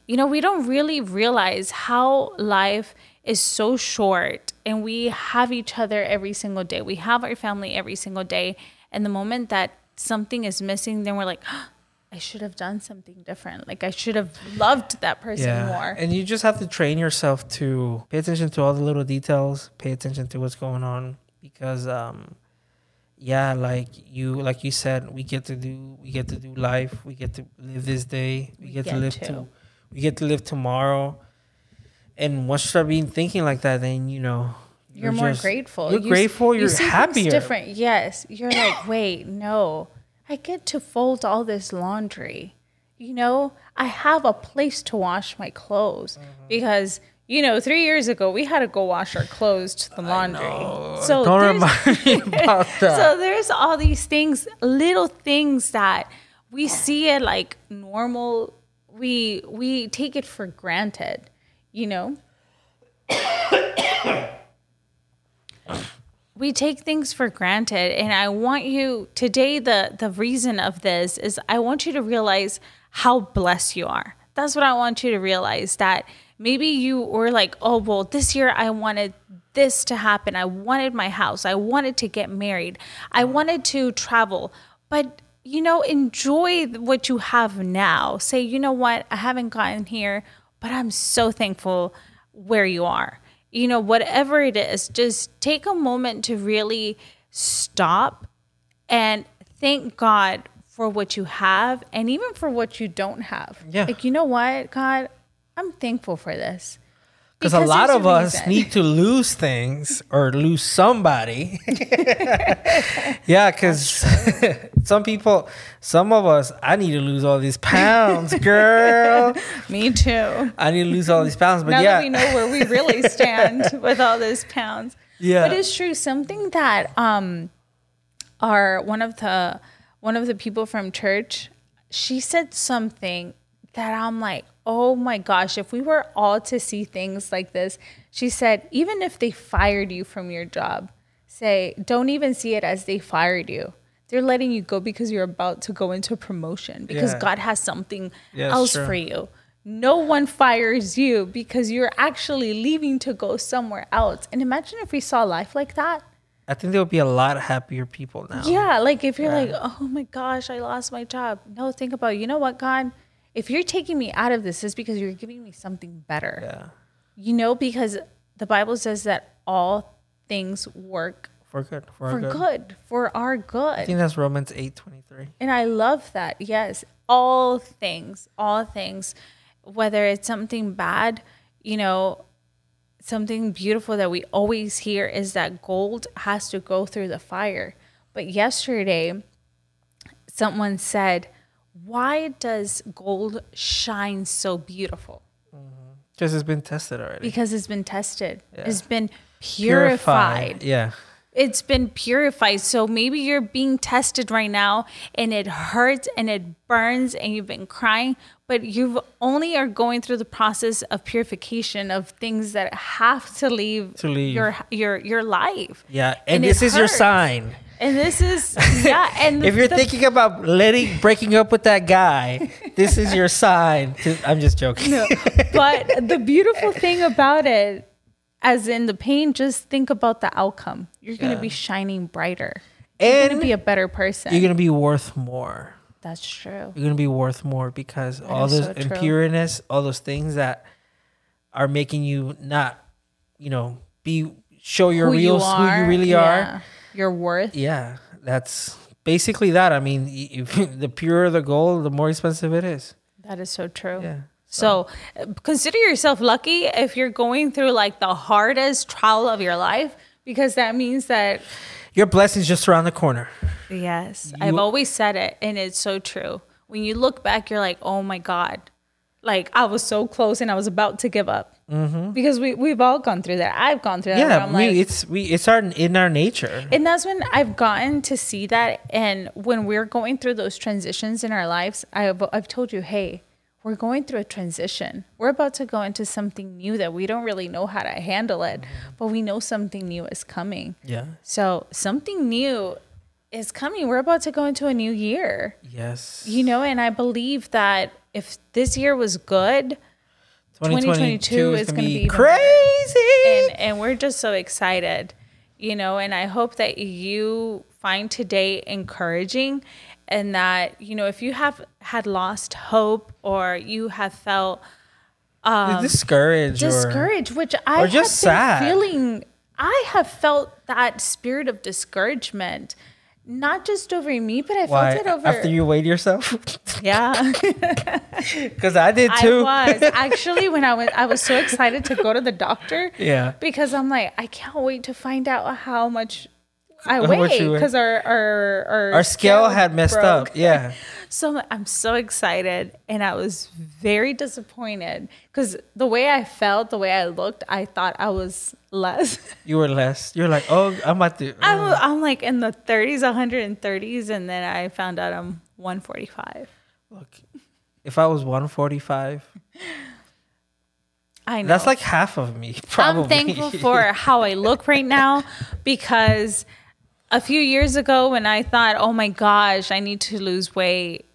[SPEAKER 1] you know, we don't really realize how life is so short and we have each other every single day. We have our family every single day. And the moment that something is missing, then we're like, I should have done something different. Like I should have loved that person more.
[SPEAKER 2] And you just have to train yourself to pay attention to all the little details, pay attention to what's going on because um yeah, like you like you said, we get to do we get to do life, we get to live this day, we,
[SPEAKER 1] We
[SPEAKER 2] get, to live
[SPEAKER 1] to.
[SPEAKER 2] to we get to live tomorrow. And once you start being thinking like that, then you know
[SPEAKER 1] you're, more
[SPEAKER 2] just-
[SPEAKER 1] grateful.
[SPEAKER 2] You're
[SPEAKER 1] You
[SPEAKER 2] grateful.
[SPEAKER 1] you
[SPEAKER 2] You're
[SPEAKER 1] see
[SPEAKER 2] happier.
[SPEAKER 1] Different. Yes. You're like, wait, no. I get to fold all this laundry. You know, I have a place to wash my clothes
[SPEAKER 2] Mm-hmm.
[SPEAKER 1] because you know, three years ago we had to go wash our clothes to the laundry. So
[SPEAKER 2] Don't
[SPEAKER 1] there's-
[SPEAKER 2] remind me about that.
[SPEAKER 1] so there's all these things, little things that we see it like normal. We we take it for granted, you know. We take things for granted. And i want you today the the reason of this is i want you to realize how blessed you are. That's what i want you to realize that maybe you were like oh well this year i wanted this to happen. I wanted my house. I wanted to get married. I wanted to travel. But you know enjoy what you have now. Say you know what? I haven't gotten here but i'm so thankful where you are you know, whatever it is, just take a moment to really stop and thank God for what you have and even for what you don't have.
[SPEAKER 2] Yeah.
[SPEAKER 1] Like, you know what, God, I'm thankful for this.
[SPEAKER 2] Because a lot of us
[SPEAKER 1] reason.
[SPEAKER 2] need to lose things or lose somebody. yeah, because some people, some of us, I need to lose all these pounds, girl.
[SPEAKER 1] Me too.
[SPEAKER 2] I need to lose all these pounds. But
[SPEAKER 1] now
[SPEAKER 2] yeah,
[SPEAKER 1] that we know where we really stand with all those pounds.
[SPEAKER 2] yeah,
[SPEAKER 1] But it's true. Something that um, our one of the one of the people from church, she said something that I'm like, oh my gosh, if we were all to see things like this, she said, even if they fired you from your job, say, don't even see it as they fired you. They're letting you go because you're about to go into promotion because
[SPEAKER 2] Yeah.
[SPEAKER 1] God has something
[SPEAKER 2] Yeah,
[SPEAKER 1] else
[SPEAKER 2] true.
[SPEAKER 1] for you. No one fires you because you're actually leaving to go somewhere else. And imagine if we saw life like that.
[SPEAKER 2] I think there would be a lot happier people now.
[SPEAKER 1] Yeah, like if you're like, oh my gosh, I lost my job. No, think about, you know what, God? If you're taking me out of this, it's because you're giving me something better.
[SPEAKER 2] Yeah,
[SPEAKER 1] You know, because the Bible says that all things work
[SPEAKER 2] for good, for,
[SPEAKER 1] for
[SPEAKER 2] good.
[SPEAKER 1] good, for our good.
[SPEAKER 2] I think that's Romans eight twenty three.
[SPEAKER 1] And I love that. Yes, all things, all things, whether it's something bad, you know, something beautiful that we always hear is that gold has to go through the fire. But yesterday, someone said, Why does gold shine so beautiful? Mm-hmm.
[SPEAKER 2] Because it's been tested already.
[SPEAKER 1] Because it's been tested,
[SPEAKER 2] Yeah.
[SPEAKER 1] it's been purified.
[SPEAKER 2] Yeah.
[SPEAKER 1] it's been purified. So maybe you're being tested right now and it hurts and it burns and you've been crying, but you only are going through the process of purification of things that have to leave,
[SPEAKER 2] To leave.
[SPEAKER 1] your your your life.
[SPEAKER 2] Yeah. And,
[SPEAKER 1] And
[SPEAKER 2] this is your sign.
[SPEAKER 1] And this is yeah, and
[SPEAKER 2] If you're
[SPEAKER 1] the-
[SPEAKER 2] thinking about letting breaking up with that guy, this is your sign. To, I'm just joking.
[SPEAKER 1] but the beautiful thing about it, as in the pain, just think about the outcome. You're gonna
[SPEAKER 2] Yeah.
[SPEAKER 1] be shining brighter. You're
[SPEAKER 2] And
[SPEAKER 1] gonna be a better person.
[SPEAKER 2] you're gonna be worth more.
[SPEAKER 1] That's true.
[SPEAKER 2] You're gonna be worth more because all those
[SPEAKER 1] so
[SPEAKER 2] impureness, all those things that are making you not, you know, be show your real who you really
[SPEAKER 1] yeah.
[SPEAKER 2] are.
[SPEAKER 1] Your worth.
[SPEAKER 2] Yeah, that's basically that. I mean, if, the purer the gold, the more expensive it is.
[SPEAKER 1] That is so true.
[SPEAKER 2] Yeah.
[SPEAKER 1] So uh, consider yourself lucky if you're going through like the hardest trial of your life because that means that
[SPEAKER 2] Your blessings just around the corner.
[SPEAKER 1] yes, I've always said it and it's so true. When you look back you're like, "Oh my god." Like I was so close and I was about to give up. Mm-hmm. Because we we've all gone through that. I've gone through that.
[SPEAKER 2] Yeah, we,
[SPEAKER 1] like,
[SPEAKER 2] it's we it's our in our nature.
[SPEAKER 1] And that's when I've gotten to see that. And when we're going through those transitions in our lives, I've, I've told you, hey, we're going through a transition. We're about to go into something new that we don't really know how to handle it, mm-hmm. but we know something new is coming.
[SPEAKER 2] Yeah.
[SPEAKER 1] So something new is coming. We're about to go into a new year,
[SPEAKER 2] Yes.
[SPEAKER 1] you know, and I believe that if this year was good, 2022 is gonna be even better.
[SPEAKER 2] crazy.
[SPEAKER 1] and and we're just so excited you know and i hope that you find today encouraging and that you know if you have had lost hope or you have felt um,
[SPEAKER 2] discouraged. or-
[SPEAKER 1] discouraged which i
[SPEAKER 2] or just sad.
[SPEAKER 1] feeling i have felt that spirit of discouragement not just over me but i
[SPEAKER 2] Why?
[SPEAKER 1] felt it over
[SPEAKER 2] After you weighed yourself?
[SPEAKER 1] yeah
[SPEAKER 2] Because I did too.
[SPEAKER 1] I was actually when I went. I was so excited to go to the doctor.
[SPEAKER 2] Yeah.
[SPEAKER 1] Because I'm like, I can't wait to find out how much I
[SPEAKER 2] How much
[SPEAKER 1] weigh
[SPEAKER 2] you weigh.
[SPEAKER 1] because our our our,
[SPEAKER 2] Our scale had messed
[SPEAKER 1] broke.
[SPEAKER 2] up. Yeah.
[SPEAKER 1] So I'm so excited, and I was very disappointed because the way I felt, the way I looked, I thought I was less.
[SPEAKER 2] You were less. You're like, oh, I'm about to.
[SPEAKER 1] I'm, uh. I'm like in the 30s, 130s, and then I found out I'm 145.
[SPEAKER 2] Look, if I was 145,
[SPEAKER 1] I know.
[SPEAKER 2] that's like half of me. Probably.
[SPEAKER 1] I'm thankful for how I look right now because a few years ago when I thought, oh my gosh, I need to lose weight,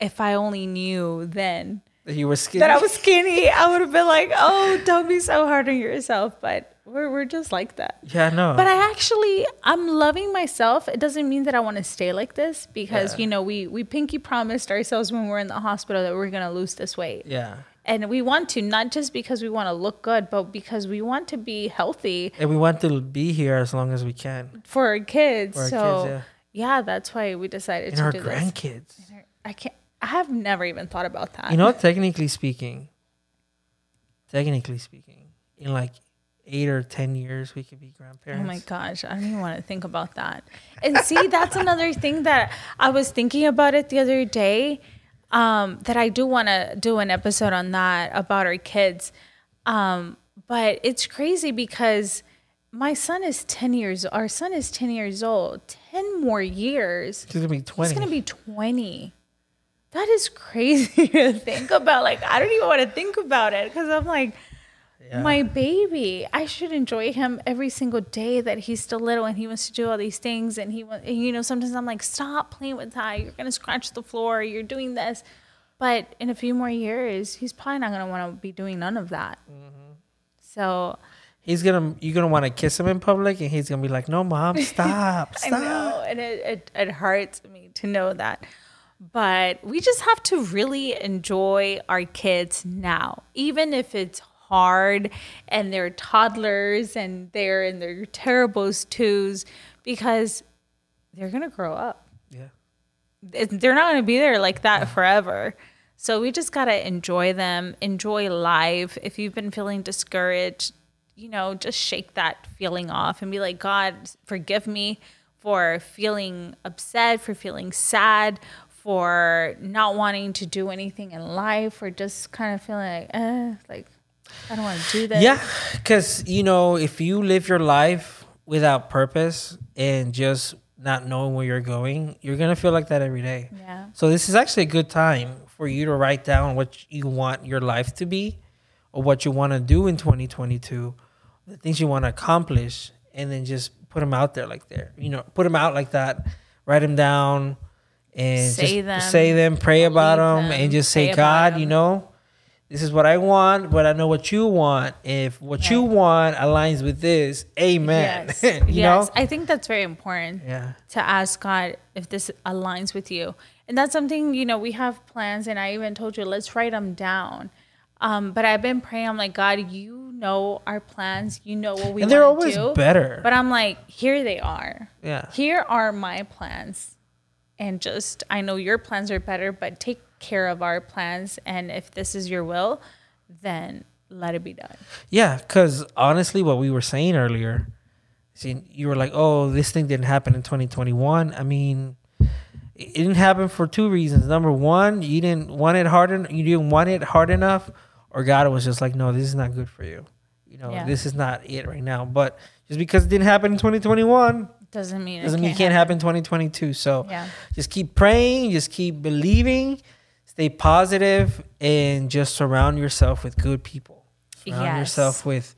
[SPEAKER 1] if I only knew then
[SPEAKER 2] that you were skinny.
[SPEAKER 1] that I was skinny, I would have been like, oh, don't be so hard on yourself. But we're, we're just like that.
[SPEAKER 2] Yeah, no.
[SPEAKER 1] But I actually, I'm loving myself. It doesn't mean that I want to stay like this because,
[SPEAKER 2] Yeah.
[SPEAKER 1] you know, we, we pinky promised ourselves when we're in the hospital that we we're going to lose this weight.
[SPEAKER 2] yeah.
[SPEAKER 1] And we want to, not just because we want to look good, but because we want to be healthy
[SPEAKER 2] And we want to be here as long as we can.
[SPEAKER 1] for our kids.
[SPEAKER 2] For our
[SPEAKER 1] so,
[SPEAKER 2] kids,
[SPEAKER 1] yeah. that's why we decided
[SPEAKER 2] And
[SPEAKER 1] to
[SPEAKER 2] our
[SPEAKER 1] do this.
[SPEAKER 2] grandkids.
[SPEAKER 1] I can't, I have never even thought about that.
[SPEAKER 2] You know, technically speaking, technically speaking, in like eight or ten years, we could be grandparents.
[SPEAKER 1] Oh my gosh, I don't even want to think about that. And see, that's another thing that I was thinking about it the other day. Um, that I do want to do an episode on that about our kids. Um, but it's crazy because my son is 10 years our son is 10 years old 10 more years
[SPEAKER 2] He's gonna be twenty.
[SPEAKER 1] he's gonna be 20 that is crazy to think about like i don't even want to think about it because i'm like
[SPEAKER 2] Yeah.
[SPEAKER 1] my baby. I should enjoy him every single day that he's still little and he wants to do all these things and he wants you know sometimes i'm like stop playing with that you're gonna scratch the floor. You're doing this. But in a few more years he's probably not gonna want to be doing none of that. Mm-hmm. So
[SPEAKER 2] He's gonna you're gonna want to kiss him in public, and he's gonna be like, "No, mom, stop, stop I
[SPEAKER 1] know, and it, it it hurts me to know that. But we just have to really enjoy our kids now, even if it's hard and they're toddlers and they're in their terribles twos, because they're gonna grow up.
[SPEAKER 2] Yeah.
[SPEAKER 1] They're not gonna be there like that forever. So we just gotta enjoy them, enjoy life. If you've been feeling discouraged, you know, just shake that feeling off and be like, God, forgive me for feeling upset, for feeling sad, for not wanting to do anything in life, or just kind of feeling like, eh, like I don't want to do this.
[SPEAKER 2] Yeah, because you know, if you live your life without purpose and just not knowing where you're going, you're gonna feel like that every day.
[SPEAKER 1] Yeah.
[SPEAKER 2] So this is actually a good time for you to write down what you want your life to be, or what you want to do in 2022, the things you want to accomplish, and then just put them out there like there. You know, put them out like that. Write them down, and
[SPEAKER 1] Say
[SPEAKER 2] just
[SPEAKER 1] them,
[SPEAKER 2] say them, pray about them,
[SPEAKER 1] them,
[SPEAKER 2] and just say, God, you
[SPEAKER 1] them."
[SPEAKER 2] know, this is what I want, but I know what you want. If what you want aligns with this, Amen.
[SPEAKER 1] Yes.
[SPEAKER 2] you
[SPEAKER 1] yes.
[SPEAKER 2] know,
[SPEAKER 1] I think that's very important.
[SPEAKER 2] yeah.
[SPEAKER 1] to ask God if this aligns with you. And that's something, you know, we have plans, and I even told you, let's write them down. Um, but I've been praying, I'm like, God, you know our plans, you know what we want to do.
[SPEAKER 2] And they're always
[SPEAKER 1] do.
[SPEAKER 2] better.
[SPEAKER 1] But I'm like, here they are.
[SPEAKER 2] Yeah.
[SPEAKER 1] Here are my plans. And just, I know your plans are better, but take care of our plans. And if this is your will, then let it be done.
[SPEAKER 2] Yeah, because honestly, what we were saying earlier, see, you were like, "Oh, this thing didn't happen in 2021." I mean, it didn't happen for two reasons. Number one, you didn't want it hard. En- you didn't want it hard enough, or God was just like, "No, this is not good for you." You know,
[SPEAKER 1] Yeah.
[SPEAKER 2] this is not it right now. But just because it didn't happen in 2021
[SPEAKER 1] Doesn't mean
[SPEAKER 2] doesn't
[SPEAKER 1] it
[SPEAKER 2] mean it can't happen in 2022. So
[SPEAKER 1] Yeah.
[SPEAKER 2] just keep praying, just keep believing, stay positive, and just surround yourself with good people. Surround
[SPEAKER 1] Yes.
[SPEAKER 2] yourself with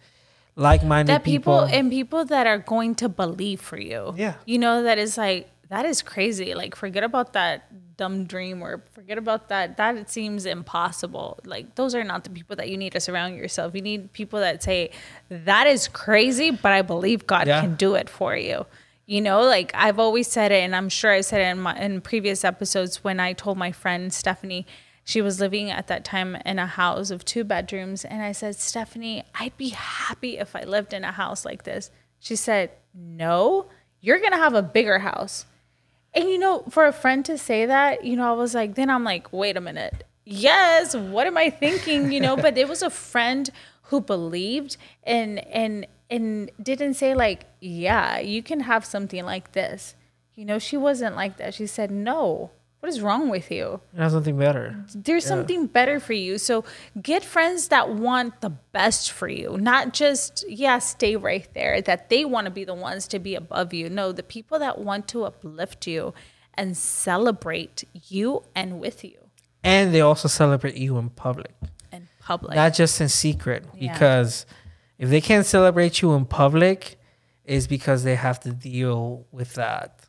[SPEAKER 2] like-minded
[SPEAKER 1] that people,
[SPEAKER 2] people.
[SPEAKER 1] and people that are going to believe for you.
[SPEAKER 2] Yeah.
[SPEAKER 1] You know, that is like that is crazy. Like forget about that dumb dream or forget about that. That it seems impossible. Like those are not the people that you need to surround yourself. You need people that say, That is crazy, but I believe God
[SPEAKER 2] Yeah.
[SPEAKER 1] can do it for you. You know, like I've always said it, and I'm sure I said it in my in previous episodes when I told my friend Stephanie she was living at that time in a house of two bedrooms, and I said, Stephanie, I'd be happy if I lived in a house like this. She said, No, you're gonna have a bigger house. And you know, for a friend to say that, you know, I was like, then I'm like, wait a minute. Yes, what am I thinking? You know, but it was a friend who believed and and and didn't say like, yeah, you can have something like this. You know, she wasn't like that. She said, no. What is wrong with you?
[SPEAKER 2] There's something better.
[SPEAKER 1] There's something better for you. So get friends that want the best for you, not just, yeah, stay right there, that they want to be the ones to be above you. No, the people that want to uplift you and celebrate you and with you
[SPEAKER 2] And they also celebrate you in public,
[SPEAKER 1] in public.
[SPEAKER 2] not just in secret.
[SPEAKER 1] Yeah.
[SPEAKER 2] Because if they can't celebrate you in public, is because they have to deal with that,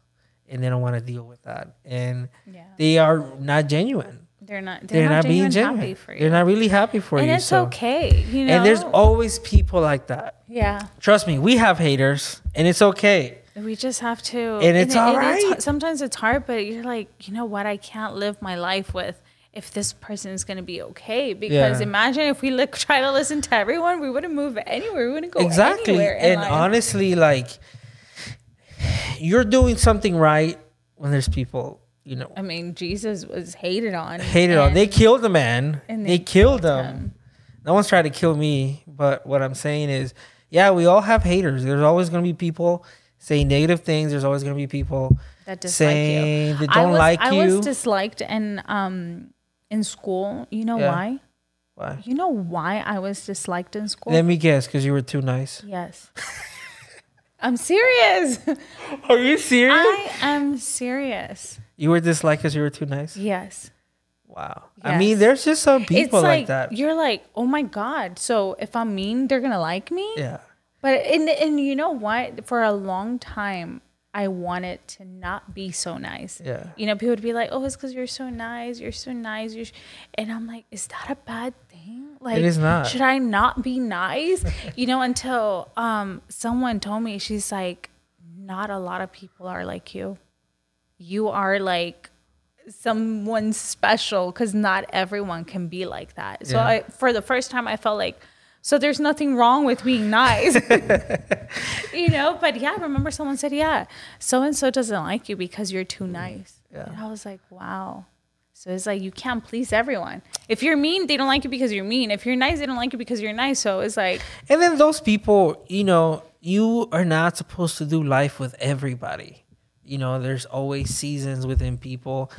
[SPEAKER 2] and they don't want to deal with that, and
[SPEAKER 1] yeah.
[SPEAKER 2] they are not genuine.
[SPEAKER 1] They're not, they're,
[SPEAKER 2] They're,
[SPEAKER 1] not,
[SPEAKER 2] not, being
[SPEAKER 1] genuine
[SPEAKER 2] genuine.
[SPEAKER 1] happy for you.
[SPEAKER 2] They're not really happy for
[SPEAKER 1] and
[SPEAKER 2] you.
[SPEAKER 1] And it's
[SPEAKER 2] so.
[SPEAKER 1] okay. You know,
[SPEAKER 2] And there's always people like that.
[SPEAKER 1] yeah.
[SPEAKER 2] Trust me, we have haters, and it's okay.
[SPEAKER 1] We just have to,
[SPEAKER 2] And it's all
[SPEAKER 1] it's-
[SPEAKER 2] right.
[SPEAKER 1] sometimes it's hard, but you're like, you know what? I can't live my life with if this person is going to be okay. Because
[SPEAKER 2] Yeah.
[SPEAKER 1] imagine if we look, try to listen to everyone, we wouldn't move anywhere. We wouldn't go
[SPEAKER 2] exactly.
[SPEAKER 1] anywhere.
[SPEAKER 2] And
[SPEAKER 1] life.
[SPEAKER 2] honestly, like you're doing something right when there's people, you know,
[SPEAKER 1] I mean, Jesus was hated on,
[SPEAKER 2] hated on. They killed the man.
[SPEAKER 1] and
[SPEAKER 2] They,
[SPEAKER 1] they
[SPEAKER 2] killed
[SPEAKER 1] killed
[SPEAKER 2] him. no one's trying to kill me, but what I'm saying is, yeah, we all have haters. There's always gonna be people saying negative things. There's always gonna be people
[SPEAKER 1] That dislike
[SPEAKER 2] saying
[SPEAKER 1] you.
[SPEAKER 2] they don't
[SPEAKER 1] was,
[SPEAKER 2] like
[SPEAKER 1] I
[SPEAKER 2] you.
[SPEAKER 1] was disliked in um in school. You know
[SPEAKER 2] Yeah.
[SPEAKER 1] why?
[SPEAKER 2] Why?
[SPEAKER 1] You know why I was disliked in school?
[SPEAKER 2] Let me guess, because you were too nice.
[SPEAKER 1] yes. I'm serious.
[SPEAKER 2] Are you serious?
[SPEAKER 1] I am serious.
[SPEAKER 2] you were disliked because you were too nice.
[SPEAKER 1] Yes.
[SPEAKER 2] Wow. I mean,
[SPEAKER 1] Yes.
[SPEAKER 2] there's just some people
[SPEAKER 1] it's
[SPEAKER 2] like,
[SPEAKER 1] like,
[SPEAKER 2] that.
[SPEAKER 1] you're like, oh my god. So if I'm mean, they're gonna like me.
[SPEAKER 2] Yeah.
[SPEAKER 1] But and and you know what? For a long time, I wanted to not be so nice.
[SPEAKER 2] Yeah.
[SPEAKER 1] You know, people would be like, "Oh, it's because you're so nice. You're so nice." You're, sh-" and I'm like, "Is that a bad thing? Like,
[SPEAKER 2] is not.
[SPEAKER 1] Should I not be nice?" you know, until um someone told me, she's like, "Not a lot of people are like you. You are like." someone special because not everyone can be like that so
[SPEAKER 2] Yeah.
[SPEAKER 1] i for the first time i felt like so there's nothing wrong with being nice. You know but yeah i remember someone said yeah so and so doesn't like you because you're too mm-hmm. nice.
[SPEAKER 2] Yeah.
[SPEAKER 1] and i was like wow. So it's like you can't please everyone. If you're mean they don't like you because you're mean. If you're nice they don't like you because you're nice. So it's like
[SPEAKER 2] And then those people, you know, you are not supposed to do life with everybody. You know, there's always seasons within people.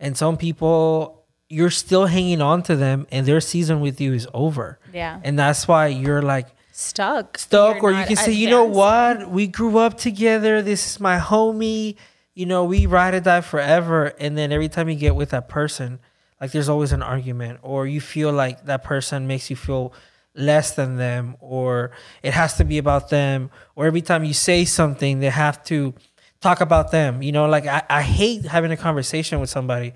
[SPEAKER 2] And some people, you're still hanging on to them and their season with you is over.
[SPEAKER 1] Yeah.
[SPEAKER 2] And that's why you're like
[SPEAKER 1] stuck
[SPEAKER 2] stuck,
[SPEAKER 1] You're
[SPEAKER 2] or you can say, you know what? We grew up together. This is my homie. You know, we ride or die forever. And then every time you get with that person, like there's always an argument, or you feel like that person makes you feel less than them, or it has to be about them, or every time you say something, they have to talk about them. You know, like I, I hate having a conversation with somebody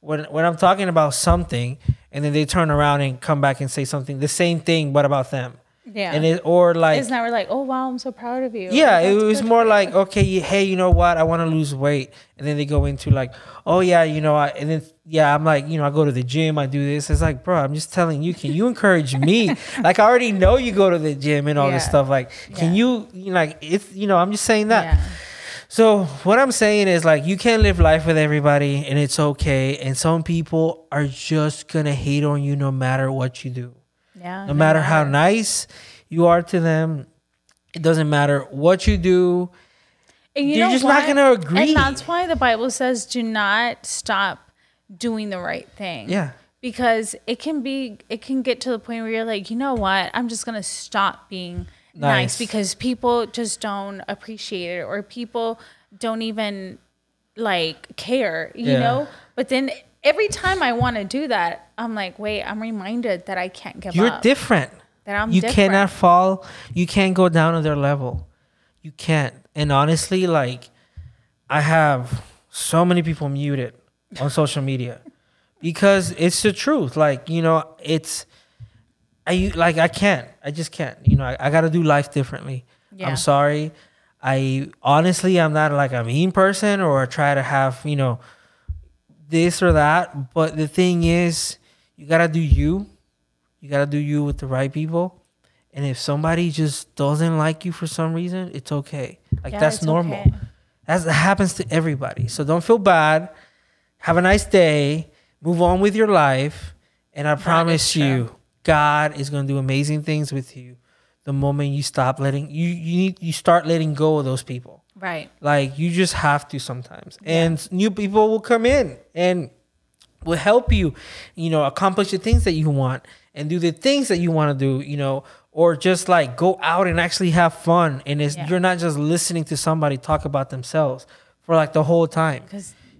[SPEAKER 2] when when I'm talking about something and then they turn around and come back and say something the same thing but about them.
[SPEAKER 1] Yeah.
[SPEAKER 2] And it or like
[SPEAKER 1] it's never like oh wow i'm so proud of you
[SPEAKER 2] yeah, it was more like okay, hey, you know what? I want to lose weight, and then they go into like, oh yeah, you know, I and then yeah, I'm like, you know, I go to the gym, I do this. It's like, bro, I'm just telling you, can you encourage me? like I already know you go to the gym and all this stuff. Like, can
[SPEAKER 1] Yeah.
[SPEAKER 2] you, you know, like it's you know, I'm just saying that.
[SPEAKER 1] yeah.
[SPEAKER 2] So what I'm saying is like you can't live life with everybody, and it's okay. And some people are just gonna hate on you no matter what you do
[SPEAKER 1] yeah
[SPEAKER 2] no matter how nice you are to them it doesn't matter what you do
[SPEAKER 1] And you
[SPEAKER 2] You're
[SPEAKER 1] know
[SPEAKER 2] just not gonna agree.
[SPEAKER 1] And that's why the Bible says, "Do not stop doing the right thing."
[SPEAKER 2] yeah
[SPEAKER 1] Because it can be, it can get to the point where you're like, you know what? I'm just gonna stop being nice,
[SPEAKER 2] Nice.
[SPEAKER 1] because people just don't appreciate it, or people don't even like care, you
[SPEAKER 2] Yeah.
[SPEAKER 1] know. But then every time I want to do that, I'm like, wait, I'm reminded that I can't give up.
[SPEAKER 2] you're different
[SPEAKER 1] that I'm
[SPEAKER 2] you
[SPEAKER 1] different.
[SPEAKER 2] cannot fall you can't go down to their level you can't and honestly like i have so many people muted on social media because it's the truth like you know it's i like i can't i just can't you know i, I gotta do life differently
[SPEAKER 1] Yeah.
[SPEAKER 2] i'm sorry i honestly i'm not like a mean person or try to have you know this or that but the thing is you gotta do you you gotta do you with the right people. And if somebody just doesn't like you for some reason, it's okay. Like
[SPEAKER 1] Yeah,
[SPEAKER 2] that's normal.
[SPEAKER 1] okay.
[SPEAKER 2] That's, that happens to everybody. So don't feel bad. Have a nice day. Move on with your life. And I promise
[SPEAKER 1] true.
[SPEAKER 2] you, God is gonna do amazing things with you the moment you stop letting you you need you start letting go of those people.
[SPEAKER 1] right.
[SPEAKER 2] Like you just have to sometimes. And new people will come in and will help you, you know, accomplish the things that you want and do the things that you want to do, you know, or just like go out and actually have fun. And it's,
[SPEAKER 1] Yeah.
[SPEAKER 2] you're not just listening to somebody talk about themselves for like the whole time.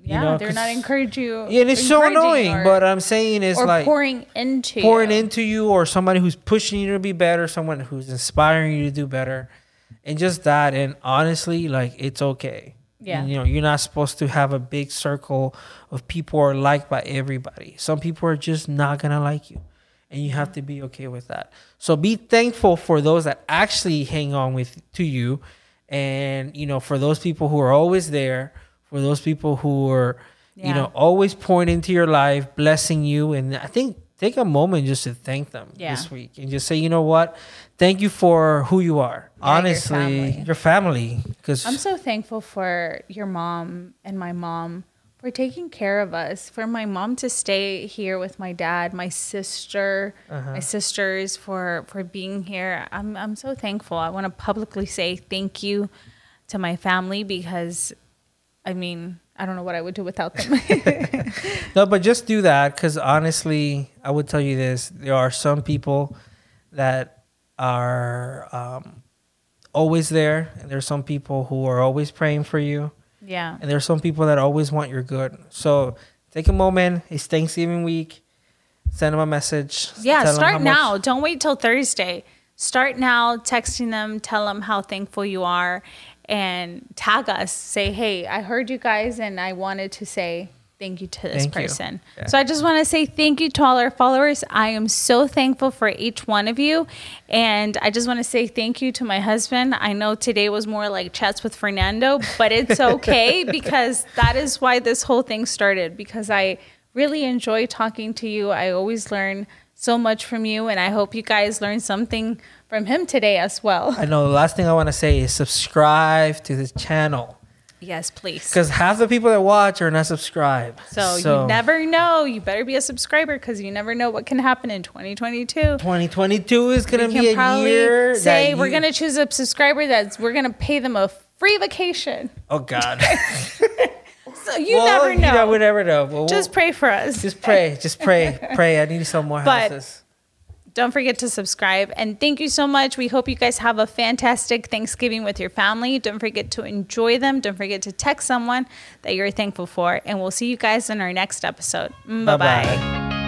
[SPEAKER 1] Because
[SPEAKER 2] You
[SPEAKER 1] yeah,
[SPEAKER 2] know,
[SPEAKER 1] they're not encouraging you.
[SPEAKER 2] Yeah, and it's so annoying.
[SPEAKER 1] or-
[SPEAKER 2] but I'm saying it's
[SPEAKER 1] or
[SPEAKER 2] like
[SPEAKER 1] pouring into
[SPEAKER 2] pouring
[SPEAKER 1] you.
[SPEAKER 2] into you or somebody who's pushing you to be better, someone who's inspiring you to do better. And just that. And honestly, like it's okay.
[SPEAKER 1] Yeah.
[SPEAKER 2] You know, you're not supposed to have a big circle of people who are liked by everybody. Some people are just not gonna like you. And you have to be okay with that. So be thankful for those that actually hang on with to you. And, you know, for those people who are always there, for those people who are, you know, always pouring into your life, blessing you. And I think take a moment just to thank them
[SPEAKER 1] Yeah.
[SPEAKER 2] this week and just say, you know what? Thank you for who you are.
[SPEAKER 1] Yeah,
[SPEAKER 2] Honestly, your family. Because
[SPEAKER 1] I'm so thankful for your mom and my mom for taking care of us, for my mom to stay here with my dad, my sister,
[SPEAKER 2] Uh-huh.
[SPEAKER 1] my sisters for for being here. I'm I'm so thankful. I want to publicly say thank you to my family because I mean, I don't know what I would do without them.
[SPEAKER 2] No, but just do that because honestly, I would tell you this: there are some people that are um, always there, and there's some people who are always praying for you,
[SPEAKER 1] yeah.
[SPEAKER 2] and there's some people that always want your good. So take a moment. It's Thanksgiving week. Send them a message.
[SPEAKER 1] Yeah,
[SPEAKER 2] Tell 'em how
[SPEAKER 1] start
[SPEAKER 2] much-
[SPEAKER 1] now. Don't wait till Thursday. Start now, texting them, tell them how thankful you are, and tag us. Say, hey, I heard you guys, and I wanted to say thank you to this
[SPEAKER 2] Thank
[SPEAKER 1] person.
[SPEAKER 2] Yeah.
[SPEAKER 1] So I just want to say thank you to all our followers. I am so thankful for each one of you. And I just want to say thank you to my husband. I know today was more like chats with Fernando, but it's okay because that is why this whole thing started because I really enjoy talking to you. I always learn so much from you, and I hope you guys learn something from him today as well.
[SPEAKER 2] I know the last thing I want to say is subscribe to the channel
[SPEAKER 1] Yes, please.
[SPEAKER 2] because half the people that watch are not subscribed.
[SPEAKER 1] So, you never know. You better be a subscriber because you never know what can happen in 2022.
[SPEAKER 2] 2022 is gonna
[SPEAKER 1] we
[SPEAKER 2] be a year.
[SPEAKER 1] say we're
[SPEAKER 2] you-
[SPEAKER 1] gonna choose a subscriber that's we're gonna pay them a free vacation.
[SPEAKER 2] Oh God.
[SPEAKER 1] So you
[SPEAKER 2] Well,
[SPEAKER 1] never
[SPEAKER 2] You
[SPEAKER 1] know.
[SPEAKER 2] know, we never know. Well,
[SPEAKER 1] Just
[SPEAKER 2] we'll-
[SPEAKER 1] pray for us.
[SPEAKER 2] just pray. Just pray. Pray. I need some more
[SPEAKER 1] But-
[SPEAKER 2] houses.
[SPEAKER 1] Don't forget to subscribe. And thank you so much. We hope you guys have a fantastic Thanksgiving with your family. Don't forget to enjoy them. Don't forget to text someone that you're thankful for. And we'll see you guys in our next episode. Bye bye.